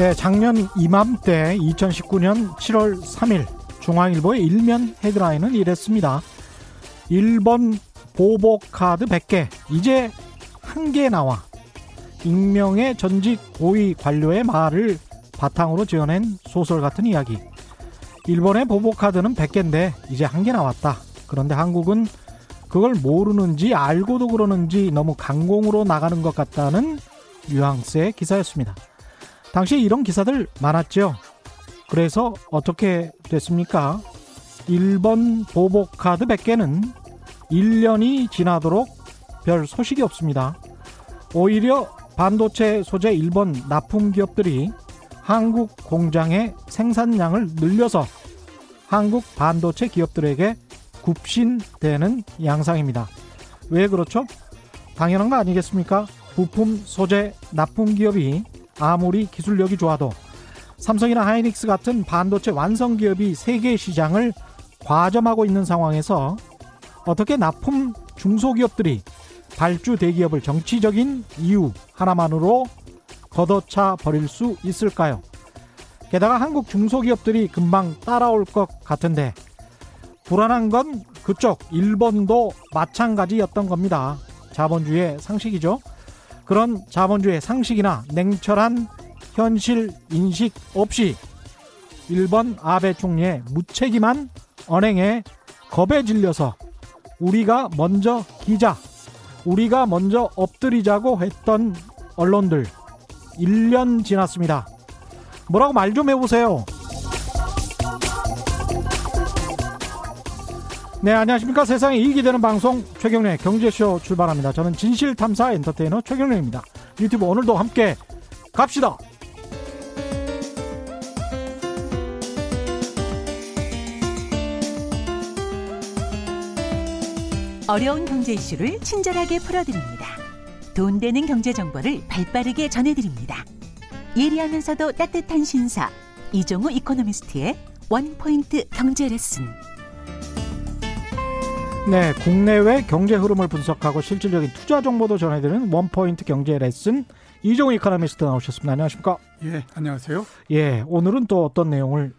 네, 작년 이맘때 2019년 7월 3일 중앙일보의 일면 헤드라인은 이랬습니다. 일본 보복 카드 100개 이제 한 개 나와 익명의 전직 고위 관료의 말을 바탕으로 지어낸 소설 같은 이야기. 일본의 보복 카드는 100개인데 이제 한 개 나왔다. 그런데 한국은 그걸 모르는지 알고도 그러는지 너무 강공으로 나가는 것 같다는 뉘앙스의 기사였습니다. 당시 이런 기사들 많았죠. 그래서 어떻게 됐습니까? 일본 보복카드 100개는 1년이 지나도록 별 소식이 없습니다. 오히려 반도체 소재 일본 납품 기업들이 한국 공장의 생산량을 늘려서 한국 반도체 기업들에게 굽신되는 양상입니다. 왜 그렇죠? 당연한 거 아니겠습니까? 부품 소재 납품 기업이 아무리 기술력이 좋아도 삼성이나 하이닉스 같은 반도체 완성 기업이 세계 시장을 과점하고 있는 상황에서 어떻게 납품 중소기업들이 발주 대기업을 정치적인 이유 하나만으로 걷어차 버릴 수 있을까요? 게다가 한국 중소기업들이 금방 따라올 것 같은데 불안한 건 그쪽 일본도 마찬가지였던 겁니다. 자본주의 상식이죠. 그런 자본주의 상식이나 냉철한 현실 인식 없이 일본 아베 총리의 무책임한 언행에 겁에 질려서 우리가 먼저 기자, 우리가 먼저 엎드리자고 했던 언론들 1년 지났습니다. 뭐라고 말 좀 해보세요. 네, 안녕하십니까. 세상에 이익이 되는 방송 최경련의 경제쇼 출발합니다. 저는 진실탐사 엔터테이너 최경련입니다. 유튜브 오늘도 함께 갑시다. 어려운 경제 이슈를 친절하게 풀어드립니다. 돈 되는 경제 정보를 발빠르게 전해드립니다. 예리하면서도 따뜻한 신사 이종우 economist의 one-point 경제 레슨. 네, 국내외 경제 흐름을 분석하고 실질적인 투자 정보도 전해드리는 one-point 경제 레슨 이종우 이코노미스트 나오셨습니다. 안녕하십니까? 예, 안녕하세요. 예, 오늘은 또 어떤 내용을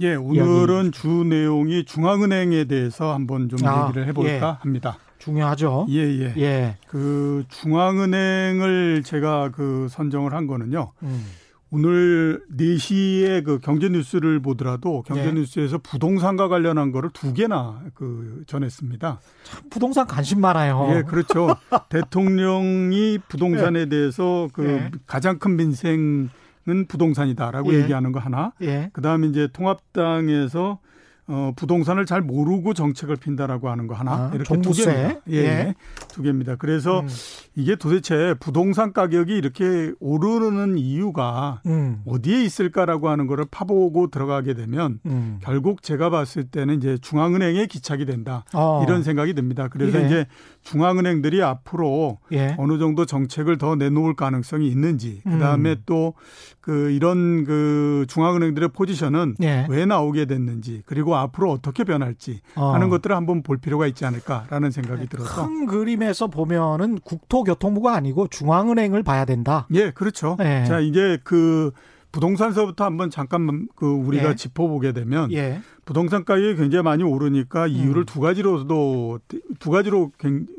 예, 오늘은 주 내용이 중앙은행에 대해서 한번 좀 아, 얘기를 해볼까 예. 합니다. 중요하죠. 예, 예. 예. 그 중앙은행을 제가 그 선정을 한 거는요. 음. 오늘 4시에 그 경제 뉴스를 보더라도 경제 예. 뉴스에서 부동산과 관련한 거를 두 개나 그 전했습니다. 부동산 관심 많아요. 예, 그렇죠. 대통령이 부동산에 대해서 그 예. 가장 큰 민생은 부동산이다라고 예. 얘기하는 거 하나. 예. 그다음에 이제 통합당에서 어, 부동산을 잘 모르고 정책을 핀다라고 하는 거 하나 아, 이렇게 종부세. 두 개입니다. 예, 예. 예. 두 개입니다. 그래서 음. 이게 도대체 부동산 가격이 이렇게 오르는 이유가 음. 어디에 있을까라고 하는 거를 파보고 들어가게 되면 음. 결국 제가 봤을 때는 이제 중앙은행에 기착이 된다 어. 이런 생각이 듭니다. 그래서 예. 이제 중앙은행들이 앞으로 예. 어느 정도 정책을 더 내놓을 가능성이 있는지 음. 그다음에 또 그 이런 그 중앙은행들의 포지션은 예. 왜 나오게 됐는지 그리고 앞으로 어떻게 변할지 어. 하는 것들을 한번 볼 필요가 있지 않을까라는 생각이 들어서 큰 그림에서 보면은 국토교통부가 아니고 중앙은행을 봐야 된다. 예 그렇죠 예. 자 이게 그 부동산서부터 한번 잠깐 그 우리가 예. 짚어보게 되면 예. 부동산 가격이 굉장히 많이 오르니까 이유를 음. 두 가지로도 두 가지로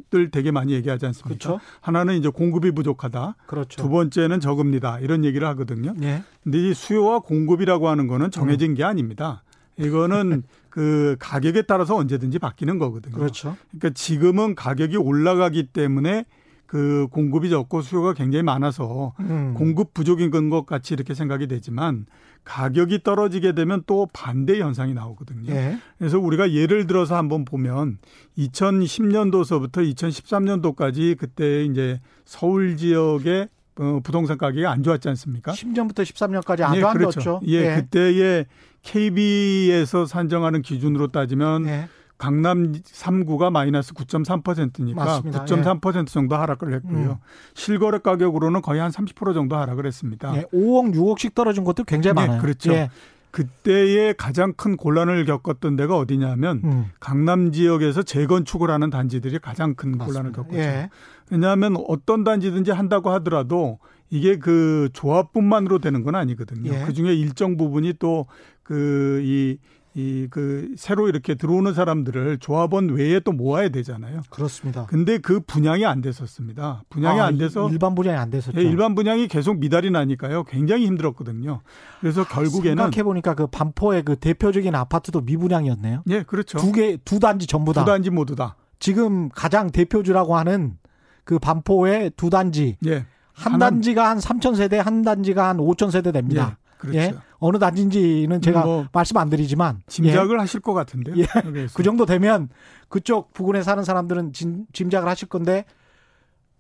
들 되게 많이 얘기하지 않습니까? 그렇죠. 하나는 이제 공급이 부족하다. 그렇죠. 두 번째는 저금리다. 이런 얘기를 하거든요. 예. 근데 이 수요와 공급이라고 하는 거는 정해진 게 아닙니다. 이거는 그 가격에 따라서 언제든지 바뀌는 거거든요. 그렇죠. 그러니까 지금은 가격이 올라가기 때문에 그 공급이 적고 수요가 굉장히 많아서 음. 공급 부족인 것 같이 이렇게 생각이 되지만 가격이 떨어지게 되면 또 반대 현상이 나오거든요. 예. 그래서 우리가 예를 들어서 한번 보면 2010년도서부터 2013년도까지 그때 이제 서울 지역의 어, 부동산 가격이 안 좋았지 않습니까? 10년부터 13년까지 아주 예, 안 그렇죠. 좋았죠. 예, 그때의 KB에서 산정하는 기준으로 따지면 예. 강남 3구가 마이너스 9.3%니까 맞습니다. 9.3% 정도 하락을 했고요. 음. 실거래 가격으로는 거의 한 30% 정도 하락을 했습니다. 예. 5억, 6억씩 떨어진 것도 굉장히 네, 많아요. 그렇죠. 예. 그때의 가장 큰 곤란을 겪었던 데가 어디냐면 음. 강남 지역에서 재건축을 하는 단지들이 가장 큰 맞습니다. 곤란을 겪었죠. 예. 왜냐하면 어떤 단지든지 한다고 하더라도 이게 그 조합뿐만으로 되는 건 아니거든요. 예. 그 중에 일정 부분이 또 그 이 이 그 새로 이렇게 들어오는 사람들을 조합원 외에 또 모아야 되잖아요. 그렇습니다. 근데 그 분양이 안 됐었습니다. 분양이 아, 안 돼서 일반 분양이 안 됐었죠. 예, 일반 분양이 계속 미달이 나니까요. 굉장히 힘들었거든요. 그래서 결국에는 생각해 보니까 그 반포의 그 대표적인 아파트도 미분양이었네요. 예, 그렇죠. 두 개 두 단지 전부 다. 두 단지 모두 다. 지금 가장 대표주라고 하는 그 반포의 두 단지. 예. 한 단지가 한 3천 세대, 한 단지가 한 5천 세대 됩니다. 예, 그렇죠. 예? 어느 단지인지는 제가 뭐 말씀 안 드리지만 짐작을 예. 하실 것 같은데요. 예. 그 정도 되면 그쪽 부근에 사는 사람들은 짐, 짐작을 하실 건데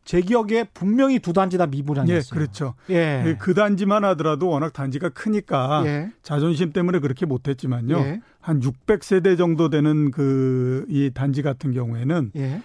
제 기억에 분명히 두 단지 다 미분양이었어요. 예, 그렇죠. 예. 그 단지만 하더라도 워낙 단지가 크니까 예. 자존심 때문에 그렇게 못했지만요. 예. 한 600세대 정도 되는 그 이 단지 같은 경우에는 예.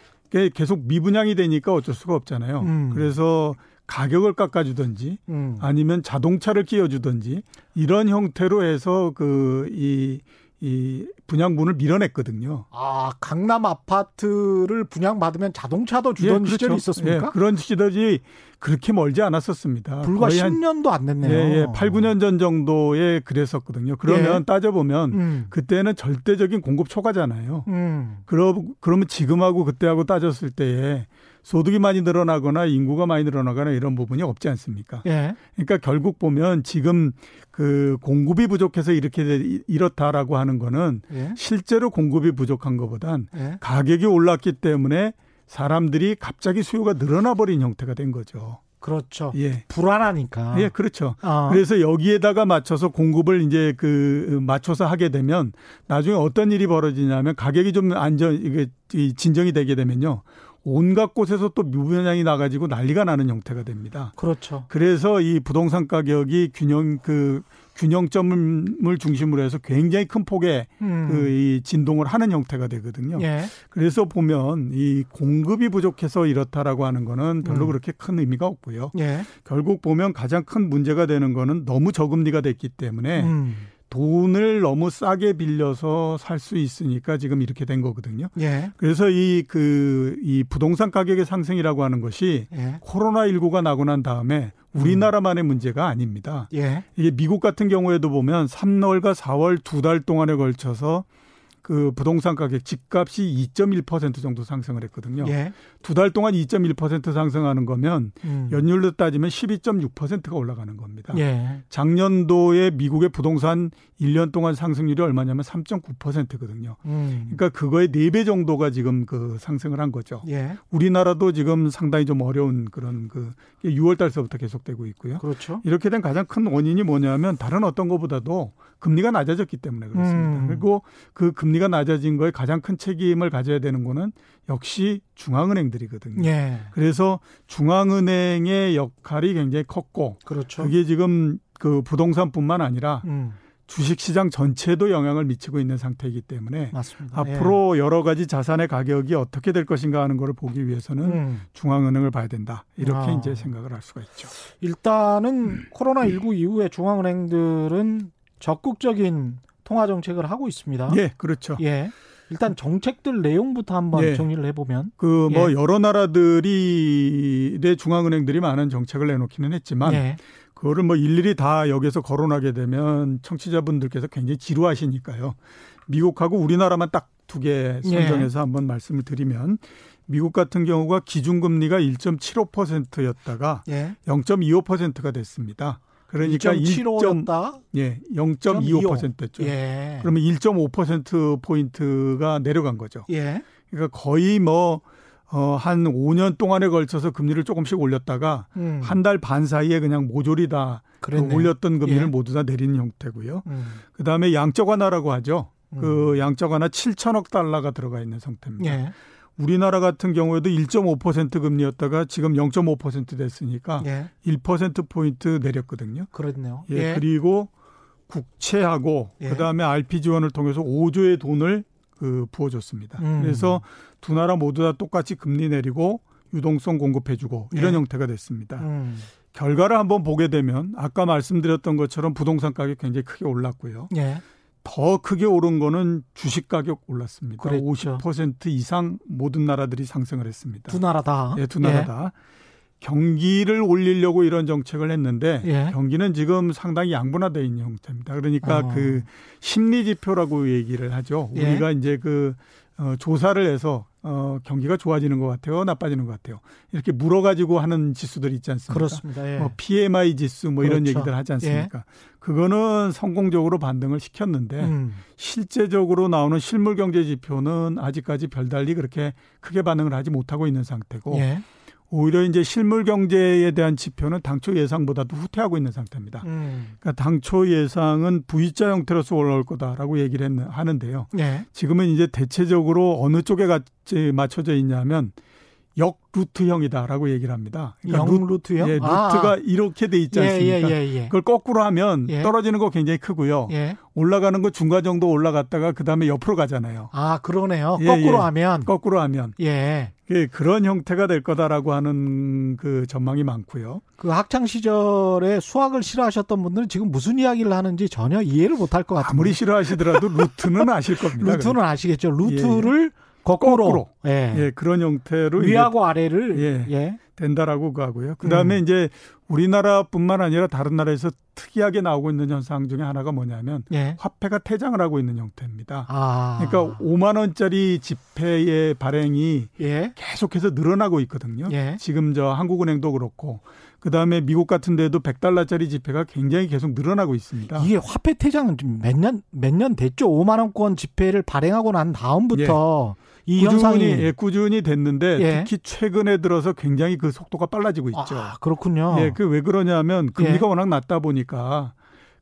계속 미분양이 되니까 어쩔 수가 없잖아요. 음. 그래서 가격을 깎아주든지 음. 아니면 자동차를 끼워주든지 이런 형태로 해서 그 이 이 분양분을 밀어냈거든요. 아 강남 아파트를 분양받으면 자동차도 주던 예, 그렇죠. 시절이 있었습니까? 예, 그런 시절이 그렇게 멀지 않았었습니다. 불과 10년도 안 됐네요. 예, 예, 8, 9년 전 정도에 그랬었거든요. 그러면 예. 따져보면 음. 그때는 절대적인 공급 초과잖아요. 음. 그러, 그러면 지금하고 그때하고 따졌을 때에 소득이 많이 늘어나거나 인구가 많이 늘어나거나 이런 부분이 없지 않습니까? 예. 그러니까 결국 보면 지금 그 공급이 부족해서 이렇게 이렇다라고 하는 거는 예. 실제로 공급이 부족한 것보단 예. 가격이 올랐기 때문에 사람들이 갑자기 수요가 늘어나 버린 형태가 된 거죠. 그렇죠. 예. 불안하니까. 예, 그렇죠. 어. 그래서 여기에다가 맞춰서 공급을 이제 그 맞춰서 하게 되면 나중에 어떤 일이 벌어지냐면 가격이 좀 안전 이게 진정이 되게 되면요. 온갖 곳에서 또 미분양이 나가지고 난리가 나는 형태가 됩니다. 그렇죠. 그래서 이 부동산 가격이 균형 그 균형점을 중심으로 해서 굉장히 큰 폭의 음. 그이 진동을 하는 형태가 되거든요. 예. 그래서 보면 이 공급이 부족해서 이렇다라고 하는 거는 별로 음. 그렇게 큰 의미가 없고요. 예. 결국 보면 가장 큰 문제가 되는 거는 너무 저금리가 됐기 때문에 음. 돈을 너무 싸게 빌려서 살 수 있으니까 지금 이렇게 된 거거든요. 예. 그래서 이그 이 부동산 가격의 상승이라고 하는 것이 예. 코로나 19가 나고 난 다음에 우리나라만의 음. 문제가 아닙니다. 예. 이게 미국 같은 경우에도 보면 3월과 4월 두 달 동안에 걸쳐서 그 부동산 가격 집값이 2.1% 정도 상승을 했거든요. 예. 두달 동안 2.1% 상승하는 거면 음. 연율로 따지면 12.6%가 올라가는 겁니다. 예. 작년도에 미국의 부동산 1년 동안 상승률이 얼마냐면 3.9%거든요. 음. 그러니까 그거의 4배 정도가 지금 그 상승을 한 거죠. 예. 우리나라도 지금 상당히 좀 어려운 그런 그 6월 달서부터 계속되고 있고요. 그렇죠. 이렇게 된 가장 큰 원인이 뭐냐면 다른 어떤 것보다도 금리가 낮아졌기 때문에 그렇습니다. 음. 그리고 그 금리 가 낮아진 거에 가장 큰 책임을 가져야 되는 거는 역시 중앙은행들이거든요. 예. 그래서 중앙은행의 역할이 굉장히 컸고 그렇죠. 그게 지금 그 부동산뿐만 아니라 음. 주식시장 전체도 영향을 미치고 있는 상태이기 때문에 맞습니다. 앞으로 예. 여러 가지 자산의 가격이 어떻게 될 것인가 하는 것을 보기 위해서는 음. 중앙은행을 봐야 된다. 이렇게 아. 이제 생각을 할 수가 있죠. 일단은 음. 코로나 19 이후에 중앙은행들은 적극적인 통화 정책을 하고 있습니다. 예, 그렇죠. 예. 일단 정책들 내용부터 한번 예. 정리를 해보면 그뭐 예. 여러 나라들이 내 중앙은행들이 많은 정책을 내놓기는 했지만 예. 그거를 뭐 일일이 다 여기서 거론하게 되면 청취자분들께서 굉장히 지루하시니까요. 미국하고 우리나라만 딱 두 개 선정해서 예. 한번 말씀을 드리면 미국 같은 경우가 기준금리가 1.75%였다가 예. 0.25%가 됐습니다. 그러니까 1.75였다. 예, 0.25%였죠. 예. 그러면 1.5% 포인트가 내려간 거죠. 예. 그러니까 거의 뭐 어, 한 5년 동안에 걸쳐서 금리를 조금씩 올렸다가 음. 한달 반 사이에 그냥 모조리 다 그 올렸던 금리를 예. 모두 다 내리는 형태고요. 음. 그 다음에 양적 완화라고 하죠. 그 음. 그 양적 완화 7천억 달러가 들어가 있는 상태입니다. 예. 우리나라 같은 경우에도 1.5% 금리였다가 지금 0.5% 됐으니까 예. 1% 포인트 내렸거든요. 그렇네요. 예, 예. 그리고 국채하고 예. 그다음에 RP 지원을 통해서 5조의 돈을 그 부어줬습니다. 음. 그래서 두 나라 모두 다 똑같이 금리 내리고 유동성 공급해주고 이런 예. 형태가 됐습니다. 음. 결과를 한번 보게 되면 아까 말씀드렸던 것처럼 부동산 가격 굉장히 크게 올랐고요. 예. 더 크게 오른 거는 주식 가격 올랐습니다. 그랬죠. 50% 이상 모든 나라들이 상승을 했습니다. 두 나라 다. 예, 두 나라 예. 다. 경기를 올리려고 이런 정책을 했는데 예. 경기는 지금 상당히 양분화돼 있는 형태입니다. 그러니까 어. 그 심리 지표라고 얘기를 하죠. 예. 우리가 이제 그 어, 조사를 해서 어, 경기가 좋아지는 것 같아요, 나빠지는 것 같아요. 이렇게 물어가지고 하는 지수들이 있지 않습니까? 그렇습니다. 예. 뭐 PMI 지수 뭐 그렇죠. 이런 얘기들 하지 않습니까? 예. 그거는 성공적으로 반등을 시켰는데 음. 실제적으로 나오는 실물 경제 지표는 아직까지 별달리 그렇게 크게 반응을 하지 못하고 있는 상태고 예. 오히려 이제 실물 경제에 대한 지표는 당초 예상보다도 후퇴하고 있는 상태입니다. 음. 그러니까 당초 예상은 V자 형태로서 올라올 거다라고 얘기를 했, 하는데요. 네. 지금은 이제 대체적으로 어느 쪽에 같이 맞춰져 있냐면 역 루트형이다라고 얘기를 합니다. 그러니까 루, 루트형? 예, 루트가 아. 이렇게 돼 있지 예, 않습니까? 예, 예, 예, 그걸 거꾸로 하면 예. 떨어지는 거 굉장히 크고요. 예. 올라가는 거 중간 정도 올라갔다가 그 다음에 옆으로 가잖아요. 아 그러네요. 거꾸로 하면 거꾸로 하면 예. 예, 그런 형태가 될 거다라고 하는 그 전망이 많고요. 그 학창 시절에 수학을 싫어하셨던 분들은 지금 무슨 이야기를 하는지 전혀 이해를 못할 것 같아요. 아무리 싫어하시더라도 루트는 아실 겁니다. 루트는 아시겠죠. 루트를 거꾸로, 거꾸로. 예. 예. 그런 형태로 위하고 아래를 예. 예. 된다라고 하고요. 그다음에 음. 이제 우리나라뿐만 아니라 다른 나라에서 특이하게 나오고 있는 현상 중에 하나가 뭐냐면 예. 화폐가 퇴장을 하고 있는 형태입니다. 아. 그러니까 5만 원짜리 지폐의 발행이 예. 계속해서 늘어나고 있거든요. 예. 지금 저 한국은행도 그렇고 그다음에 미국 같은 데도 100달러짜리 지폐가 굉장히 계속 늘어나고 있습니다. 이게 화폐 퇴장은 몇년몇년 됐죠? 5만 원권 지폐를 발행하고 난 다음부터 예. 이 꾸준히, 현상이 예, 꾸준히 됐는데 예. 특히 최근에 들어서 굉장히 그 속도가 빨라지고 있죠. 아, 그렇군요. 예, 그 왜 그러냐면 금리가 예. 워낙 낮다 보니까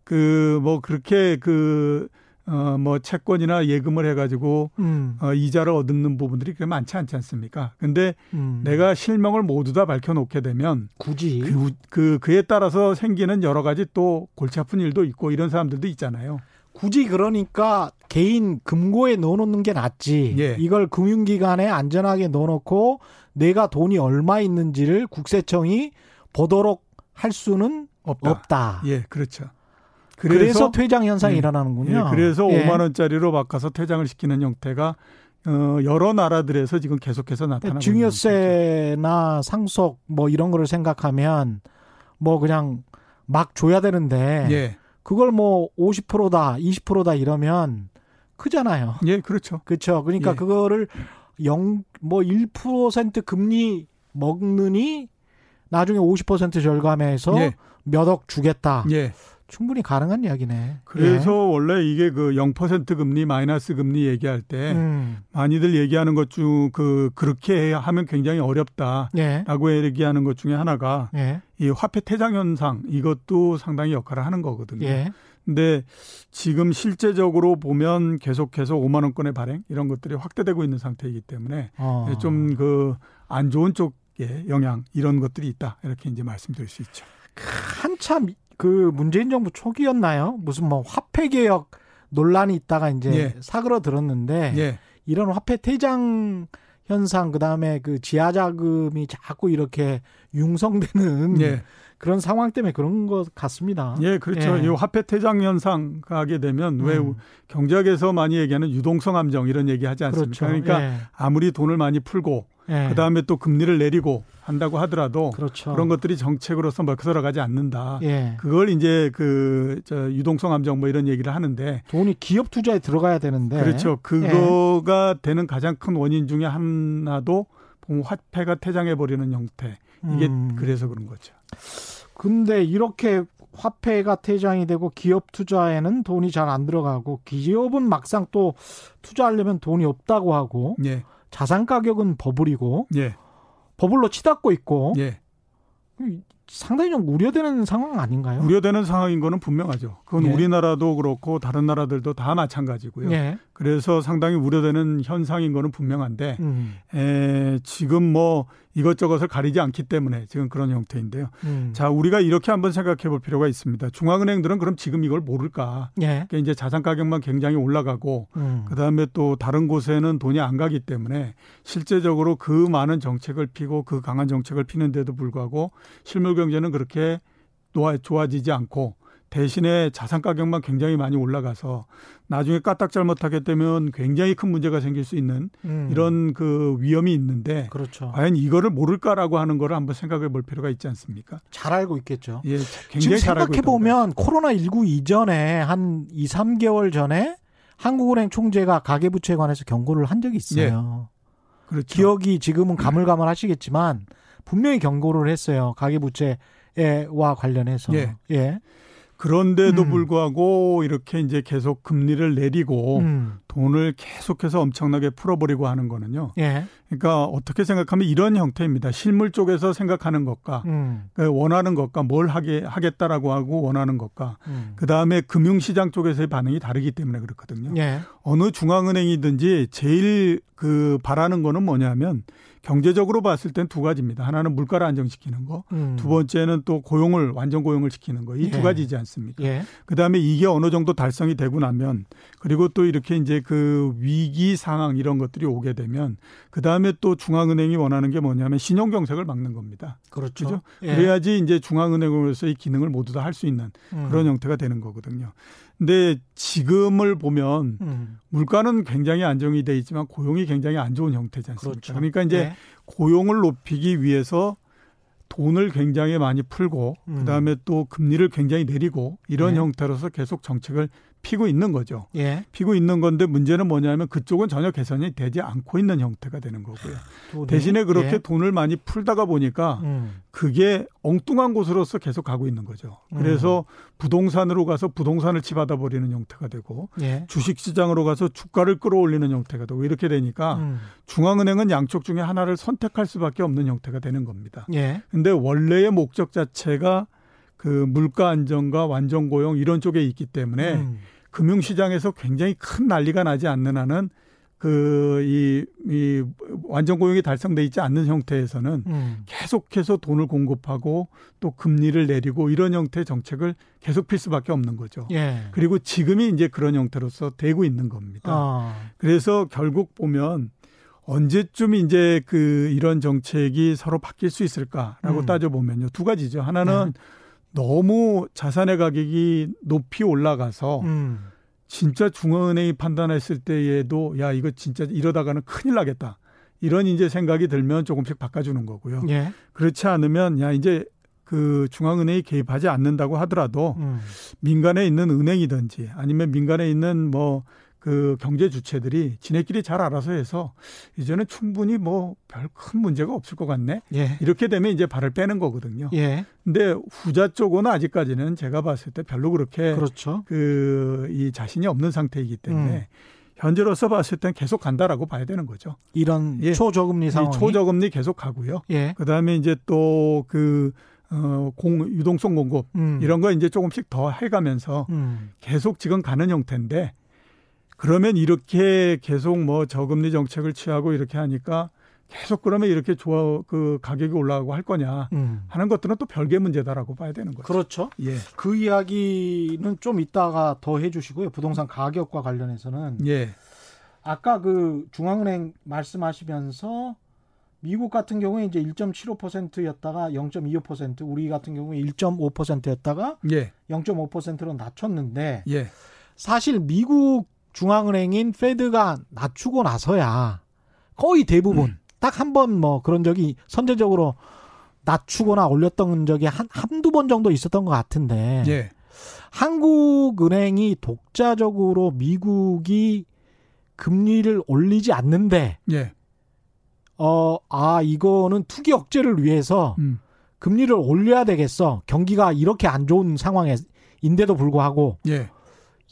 그 뭐 그렇게 그 어, 뭐 채권이나 예금을 해가지고 음. 어, 이자를 얻는 부분들이 그렇게 많지 않지 않습니까? 근데 음. 내가 실명을 모두 다 밝혀놓게 되면 굳이 그, 그 그에 따라서 생기는 여러 가지 또 골치 아픈 일도 있고 이런 사람들도 있잖아요. 굳이 그러니까 개인 금고에 넣어놓는 게 낫지. 예. 이걸 금융기관에 안전하게 넣어놓고 내가 돈이 얼마 있는지를 국세청이 보도록 할 수는 없다. 없다. 예, 그렇죠. 그래서, 그래서 퇴장 현상이 예, 일어나는군요. 예, 그래서 예. 5만 원짜리로 바꿔서 퇴장을 시키는 형태가 어, 여러 나라들에서 지금 계속해서 나타나고 증여세나 상속 뭐 이런 거를 생각하면 뭐 그냥 막 줘야 되는데 예. 그걸 뭐 50%다, 20%다 이러면 크잖아요. 예, 그렇죠. 그렇죠. 그러니까 예. 그거를 0, 뭐1% 금리 먹느니 나중에 50% 절감해서 예. 몇억 주겠다. 예. 충분히 가능한 이야기네. 그래서 예. 원래 이게 그 0% 금리, 마이너스 금리 얘기할 때 음. 많이들 얘기하는 것 중 그 그렇게 하면 굉장히 어렵다라고 예. 얘기하는 것 중에 하나가 예. 이 화폐 퇴장 현상 이것도 상당히 역할을 하는 거거든요. 예. 근데 지금 실제적으로 보면 계속해서 5만 원권의 발행 이런 것들이 확대되고 있는 상태이기 때문에 어. 좀그 안 좋은 쪽의 영향 이런 것들이 있다 이렇게 이제 말씀드릴 수 있죠. 한참 그 문재인 정부 초기였나요? 무슨 뭐 화폐 개혁 논란이 있다가 이제 예. 사그러들었는데 예. 이런 화폐 퇴장 현상 그다음에 그 지하 자금이 자꾸 이렇게 융성되는 예. 그런 상황 때문에 그런 것 같습니다. 예, 그렇죠. 예. 이 화폐 퇴장 현상 가게 되면 음. 왜 경제학에서 많이 얘기하는 유동성 함정 이런 얘기 하지 않습니까? 그렇죠. 그러니까 예. 아무리 돈을 많이 풀고 예. 그 다음에 또 금리를 내리고 한다고 하더라도 그렇죠. 그런 것들이 정책으로서 먹혀 들어가지 않는다. 예. 그걸 이제 그 저 유동성 함정 뭐 이런 얘기를 하는데 돈이 기업 투자에 들어가야 되는데 그렇죠. 그거가 예. 되는 가장 큰 원인 중에 하나도 화폐가 퇴장해 버리는 형태. 이게 음. 그래서 그런 거죠. 근데 이렇게 화폐가 퇴장이 되고 기업 투자에는 돈이 잘 안 들어가고 기업은 막상 또 투자하려면 돈이 없다고 하고 예. 자산 가격은 버블이고 예. 버블로 치닫고 있고 예. 상당히 좀 우려되는 상황 아닌가요? 우려되는 상황인 거는 분명하죠. 그건 예. 우리나라도 그렇고 다른 나라들도 다 마찬가지고요. 예. 그래서 상당히 우려되는 현상인 거는 분명한데 음. 에, 지금 뭐 이것저것을 가리지 않기 때문에 지금 그런 형태인데요. 음. 자, 우리가 이렇게 한번 생각해 볼 필요가 있습니다. 중앙은행들은 그럼 지금 이걸 모를까? 예. 그러니까 이제 자산 가격만 굉장히 올라가고 음. 그 다음에 또 다른 곳에는 돈이 안 가기 때문에 실제적으로 그 많은 정책을 피고 그 강한 정책을 피는데도 불구하고 실물 경제는 그렇게 좋아지지 않고 대신에 자산 가격만 굉장히 많이 올라가서 나중에 까딱 잘못하게 되면 굉장히 큰 문제가 생길 수 있는 음. 이런 그 위험이 있는데 그렇죠. 과연 이거를 모를까라고 하는 거를 한번 생각해 볼 필요가 있지 않습니까? 잘 알고 있겠죠. 예, 굉장히 생각해 보면 코로나 19 이전에 한 2, 3개월 전에 한국은행 총재가 가계부채에 관해서 경고를 한 적이 있어요. 예. 그렇죠. 기억이 지금은 가물가물하시겠지만 분명히 경고를 했어요. 가계부채와 관련해서. 예. 예. 그런데도 음. 불구하고 이렇게 이제 계속 금리를 내리고 음. 돈을 계속해서 엄청나게 풀어버리고 하는 거는요. 예. 그러니까 어떻게 생각하면 이런 형태입니다. 실물 쪽에서 생각하는 것과 음. 그 원하는 것과 뭘 하게 하겠다라고 하고 원하는 것과 음. 그 다음에 금융시장 쪽에서의 반응이 다르기 때문에 그렇거든요. 예. 어느 중앙은행이든지 제일 그 바라는 거는 뭐냐면 경제적으로 봤을 땐 두 가지입니다. 하나는 물가를 안정시키는 거, 음. 두 번째는 또 고용을 완전 고용을 시키는 거. 이두 예. 가지지 않습니까? 예. 그다음에 이게 어느 정도 달성이 되고 나면 그리고 또 이렇게 이제 그 위기 상황 이런 것들이 오게 되면 그다음에 또 중앙은행이 원하는 게 뭐냐면 신용 경색을 막는 겁니다. 그렇죠. 그렇죠? 예. 그래야지 이제 중앙은행으로서의 기능을 모두 다 할 수 있는 음. 그런 형태가 되는 거거든요. 근데 지금을 보면 음. 물가는 굉장히 안정이 돼 있지만 고용이 굉장히 안 좋은 형태지 않습니까? 그렇죠. 그러니까 이제 네. 고용을 높이기 위해서 돈을 굉장히 많이 풀고 음. 그다음에 또 금리를 굉장히 내리고 이런 네. 형태로서 계속 정책을 피고 있는 거죠. 예. 피고 있는 건데 문제는 뭐냐면 그쪽은 전혀 개선이 되지 않고 있는 형태가 되는 거고요. 돈이? 대신에 그렇게 예. 돈을 많이 풀다가 보니까 음. 그게 엉뚱한 곳으로서 계속 가고 있는 거죠. 그래서 음. 부동산으로 가서 부동산을 치받아 버리는 형태가 되고 예. 주식 시장으로 가서 주가를 끌어올리는 형태가 되고 이렇게 되니까 음. 중앙은행은 양쪽 중에 하나를 선택할 수밖에 없는 형태가 되는 겁니다. 예. 근데 원래의 목적 자체가 그 물가 안정과 완전 고용 이런 쪽에 있기 때문에 음. 금융시장에서 굉장히 큰 난리가 나지 않는 한은 그, 이, 이, 완전 고용이 달성돼 있지 않는 형태에서는 음. 계속해서 돈을 공급하고 또 금리를 내리고 이런 형태의 정책을 계속 필 수밖에 없는 거죠. 예. 그리고 지금이 이제 그런 형태로서 되고 있는 겁니다. 아. 그래서 결국 보면 언제쯤 이제 그 이런 정책이 서로 바뀔 수 있을까라고 음. 따져 보면요. 두 가지죠. 하나는 네. 너무 자산의 가격이 높이 올라가서 음. 진짜 중앙은행이 판단했을 때에도 야 이거 진짜 이러다가는 큰일 나겠다 이런 이제 생각이 들면 조금씩 바꿔주는 거고요. 예. 그렇지 않으면 야 이제 그 중앙은행이 개입하지 않는다고 하더라도 음. 민간에 있는 은행이든지 아니면 민간에 있는 뭐 그 경제 주체들이 지네끼리 잘 알아서 해서 이제는 충분히 뭐 별 큰 문제가 없을 것 같네. 예. 이렇게 되면 이제 발을 빼는 거거든요. 예. 근데 후자 쪽은 아직까지는 제가 봤을 때 별로 그렇게 그렇죠. 그 이 자신이 없는 상태이기 때문에 음. 현재로서 봤을 땐 계속 간다라고 봐야 되는 거죠. 이런 예. 초저금리 상황 초저금리 계속 가고요. 예. 그다음에 이제 또그 어, 공, 유동성 공급, 음. 이런 거 이제 조금씩 더 해가면서 음. 계속 지금 가는 형태인데, 그러면 이렇게 계속 뭐 저금리 정책을 취하고 이렇게 하니까 계속 그러면 이렇게 좋아 그 가격이 올라가고 할 거냐 음. 하는 것들은 또 별개 문제다라고 봐야 되는 거죠. 그렇죠. 예. 그 이야기는 좀 이따가 더 해주시고요. 부동산 가격과 관련해서는 예. 아까 그 중앙은행 말씀하시면서 미국 같은 경우에 이제 1.75%였다가 0.25% 우리 같은 경우에 1.5%였다가 예. 0.5%로 낮췄는데 예. 사실 미국 중앙은행인 페드가 낮추고 나서야 거의 대부분 음. 딱한 번 뭐 그런 적이 선제적으로 낮추거나 올렸던 적이 한, 한두 번 정도 있었던 것 같은데. 예. 한국은행이 독자적으로 미국이 금리를 올리지 않는데. 예. 어, 아, 이거는 투기 억제를 위해서 음. 금리를 올려야 되겠어. 경기가 이렇게 안 좋은 상황에 인데도 불구하고. 예.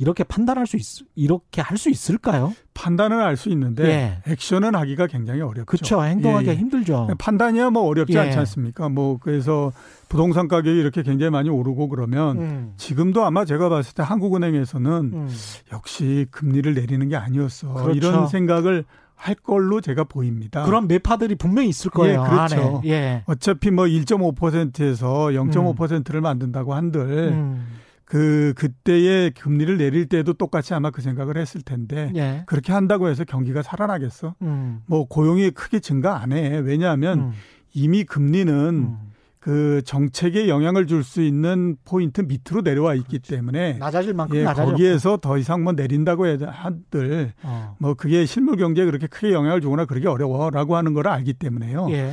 이렇게 판단할 수 있, 이렇게 할 수 있을까요? 판단은 할수 있는데 예. 액션은 하기가 굉장히 어렵죠. 그렇죠. 행동하기가 예, 예. 힘들죠. 판단이야 뭐 어렵지 예. 않지 않습니까? 뭐 그래서 부동산 가격이 이렇게 굉장히 많이 오르고 그러면 음. 지금도 아마 제가 봤을 때 한국은행에서는 음. 역시 금리를 내리는 게 아니었어. 그렇죠. 이런 생각을 할 걸로 제가 보입니다. 그런 매파들이 분명히 있을 거예요. 예, 그렇죠. 예. 어차피 뭐 1.5%에서 0.5%를 음. 만든다고 한들 음. 그 그때의 금리를 내릴 때도 똑같이 아마 그 생각을 했을 텐데 예. 그렇게 한다고 해서 경기가 살아나겠어? 음. 뭐 고용이 크게 증가 안 해. 왜냐하면 음. 이미 금리는 음. 그 정책에 영향을 줄 수 있는 포인트 밑으로 내려와 있기 그렇지. 때문에 낮아질 만큼 예, 낮아졌고. 거기에서 더 이상 뭐 내린다고 한들 어. 뭐 그게 실물 경제에 그렇게 크게 영향을 주거나 그러기 어려워라고 하는 걸 알기 때문에요. 예.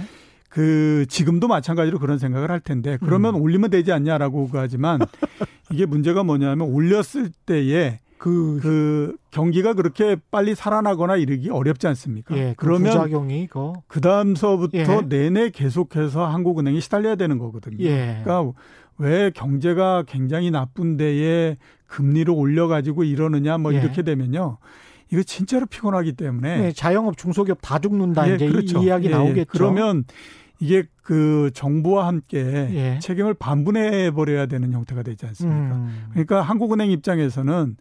그 지금도 마찬가지로 그런 생각을 할 텐데 그러면 음. 올리면 되지 않냐라고 하지만 이게 문제가 뭐냐면 올렸을 때에 그, 그 경기가 그렇게 빨리 살아나거나 이르기 어렵지 않습니까? 예, 그 그러면 부작용이 그 다음서부터 예. 내내 계속해서 한국은행이 시달려야 되는 거거든요. 예. 그러니까 왜 경제가 굉장히 나쁜 데에 금리를 올려가지고 이러느냐 뭐 예. 이렇게 되면요. 이거 진짜로 피곤하기 때문에 네, 자영업 중소기업 다 죽는다 예, 이제 그렇죠. 이 이야기 예, 예. 나오겠죠. 그러면 이게 그 정부와 함께 예. 책임을 반분해 버려야 되는 형태가 되지 않습니까? 음. 그러니까 한국은행 입장에서는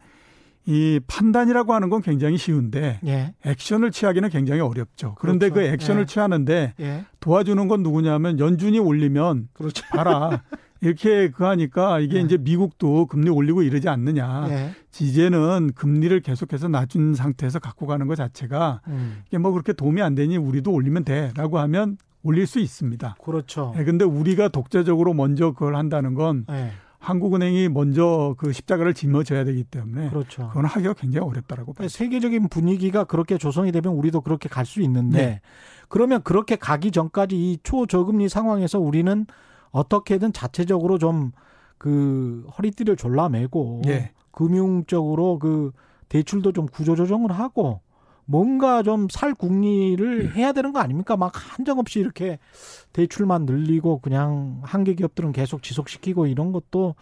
이 판단이라고 하는 건 굉장히 쉬운데 예. 액션을 취하기는 굉장히 어렵죠. 그런데 그렇죠. 그 액션을 예. 취하는데 예. 도와주는 건 누구냐면 연준이 올리면 그렇죠. 봐라. 이렇게 그 하니까 이게 예. 이제 미국도 금리 올리고 이러지 않느냐. 예. 이제는 금리를 계속해서 낮춘 상태에서 갖고 가는 것 자체가 음. 이게 뭐 그렇게 도움이 안 되니 우리도 올리면 돼라고 하면 올릴 수 있습니다. 그렇죠. 네, 근데 우리가 독자적으로 먼저 그걸 한다는 건 네. 한국은행이 먼저 그 십자가를 짊어져야 되기 때문에 그렇죠. 그건 하기가 굉장히 어렵다라고 봐요. 세계적인 분위기가 그렇게 조성이 되면 우리도 그렇게 갈 수 있는데 네. 그러면 그렇게 가기 전까지 이 초저금리 상황에서 우리는 어떻게든 자체적으로 좀 그 허리띠를 졸라매고 네. 금융적으로 그 대출도 좀 구조조정을 하고 뭔가 좀 살 국리를 음. 해야 되는 거 아닙니까? 막 한정없이 이렇게 대출만 늘리고 그냥 한계 기업들은 계속 지속시키고 이런 것도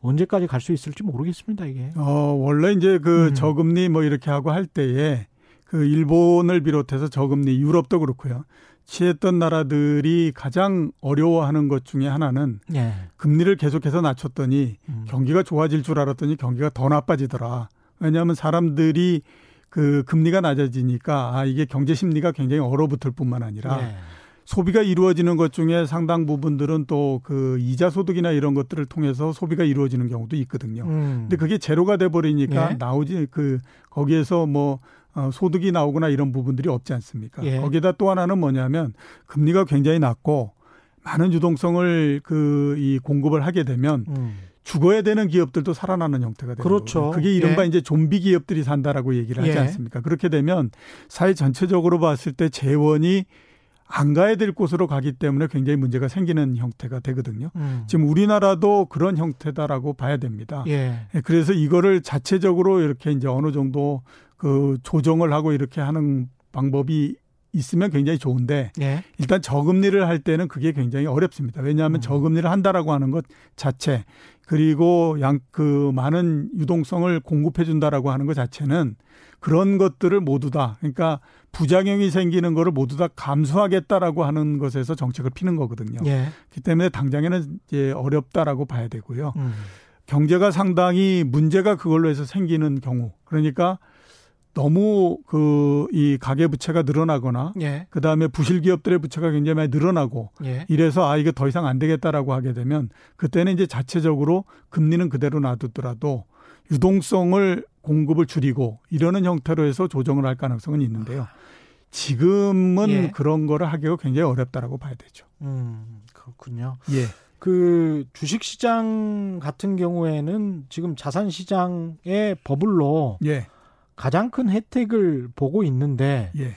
언제까지 갈 수 있을지 모르겠습니다, 이게. 어, 원래 이제 그 음. 저금리 뭐 이렇게 하고 할 때에 그 일본을 비롯해서 저금리 유럽도 그렇고요. 취했던 나라들이 가장 어려워하는 것 중에 하나는 예. 금리를 계속해서 낮췄더니 음. 경기가 좋아질 줄 알았더니 경기가 더 나빠지더라. 왜냐하면 사람들이 그 금리가 낮아지니까 아 이게 경제 심리가 굉장히 얼어붙을 뿐만 아니라 네. 소비가 이루어지는 것 중에 상당 부분들은 또 그 이자 소득이나 이런 것들을 통해서 소비가 이루어지는 경우도 있거든요. 음. 근데 그게 제로가 돼 버리니까 네. 나오지 그 거기에서 뭐 어, 소득이 나오거나 이런 부분들이 없지 않습니까? 예. 거기다 또 하나는 뭐냐면 금리가 굉장히 낮고 많은 유동성을 그 이 공급을 하게 되면 음. 죽어야 되는 기업들도 살아나는 형태가 되는 그렇죠. 거고요. 그게 이른바 예. 이제 좀비 기업들이 산다라고 얘기를 하지 예. 않습니까? 그렇게 되면 사회 전체적으로 봤을 때 재원이 안 가야 될 곳으로 가기 때문에 굉장히 문제가 생기는 형태가 되거든요. 음. 지금 우리나라도 그런 형태다라고 봐야 됩니다. 예. 예. 그래서 이거를 자체적으로 이렇게 이제 어느 정도 그 조정을 하고 이렇게 하는 방법이 있으면 굉장히 좋은데 예. 일단 저금리를 할 때는 그게 굉장히 어렵습니다. 왜냐하면 음. 저금리를 한다라고 하는 것 자체 그리고 양 그 많은 유동성을 공급해 준다라고 하는 것 자체는 그런 것들을 모두 다 그러니까 부작용이 생기는 거를 모두 다 감수하겠다라고 하는 것에서 정책을 피는 거거든요. 예. 그렇기 때문에 당장에는 이제 어렵다라고 봐야 되고요. 음. 경제가 상당히 문제가 그걸로 해서 생기는 경우 그러니까 너무 그 이 가계 부채가 늘어나거나 예. 그다음에 부실 기업들의 부채가 굉장히 많이 늘어나고 예. 이래서 아 이거 더 이상 안 되겠다라고 하게 되면 그때는 이제 자체적으로 금리는 그대로 놔두더라도 유동성을 공급을 줄이고 이러는 형태로 해서 조정을 할 가능성은 있는데요. 지금은 예. 그런 거를 하기가 굉장히 어렵다라고 봐야 되죠. 음, 그렇군요. 예. 그 주식 시장 같은 경우에는 지금 자산 시장의 버블로 예. 가장 큰 혜택을 보고 있는데 예.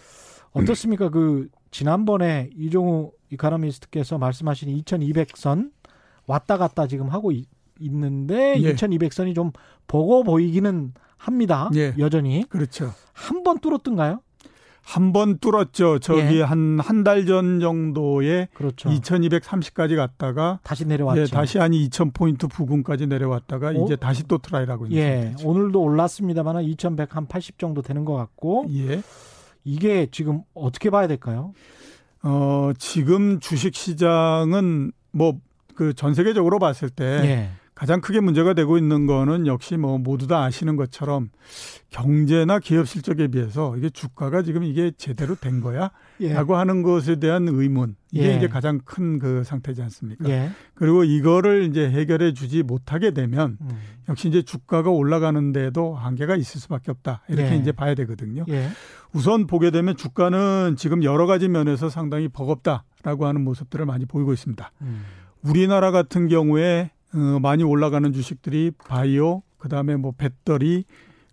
어떻습니까? 그 지난번에 이종우 이카노미스트께서 말씀하신 2200선 왔다 갔다 지금 하고 있, 는데 예. 2200선이 좀 보고 보이기는 합니다. 예. 여전히. 그렇죠. 한 번 뚫었던가요? 한 번 뚫었죠. 저기 예. 한한 달 전 정도에 그렇죠. 2230까지 갔다가 다시 내려왔죠. 예, 다시 한 2000포인트 부근까지 내려왔다가 오? 이제 다시 또 try하고 있는 예. 상태죠. 오늘도 올랐습니다만 2180 정도 되는 것 같고 예. 이게 지금 어떻게 봐야 될까요? 어, 지금 주식 시장은 뭐 그 전 세계적으로 봤을 때 예. 가장 크게 문제가 되고 있는 거는 역시 뭐 모두 다 아시는 것처럼 경제나 기업 실적에 비해서 이게 주가가 지금 이게 제대로 된 거야? 예. 라고 하는 것에 대한 의문. 이게 예. 이제 가장 큰 그 상태지 않습니까? 예. 그리고 이거를 이제 해결해 주지 못하게 되면 음. 역시 이제 주가가 올라가는데도 한계가 있을 수밖에 없다. 이렇게 예. 이제 봐야 되거든요. 예. 우선 보게 되면 주가는 지금 여러 가지 면에서 상당히 버겁다라고 하는 모습들을 많이 보이고 있습니다. 음. 우리나라 같은 경우에 어, 많이 올라가는 주식들이 바이오, 그 다음에 뭐 배터리,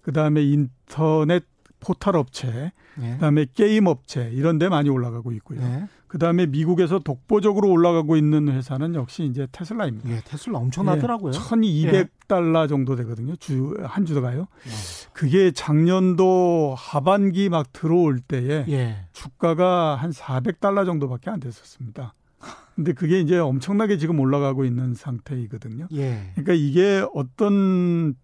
그 다음에 인터넷 포탈 업체, 네. 그다음에 게임 업체 이런 데 많이 올라가고 있고요. 네. 그다음에 미국에서 독보적으로 올라가고 있는 회사는 역시 이제 테슬라입니다. 예, 테슬라 엄청나더라고요. 예, 1200달러 예. 정도 되거든요. 주 한 주가요. 예. 그게 작년도 하반기 막 들어올 때에 예. 주가가 한 400달러 정도밖에 안 됐었습니다. 근데 그게 이제 엄청나게 지금 올라가고 있는 상태이거든요. 예. 그러니까 이게 어떤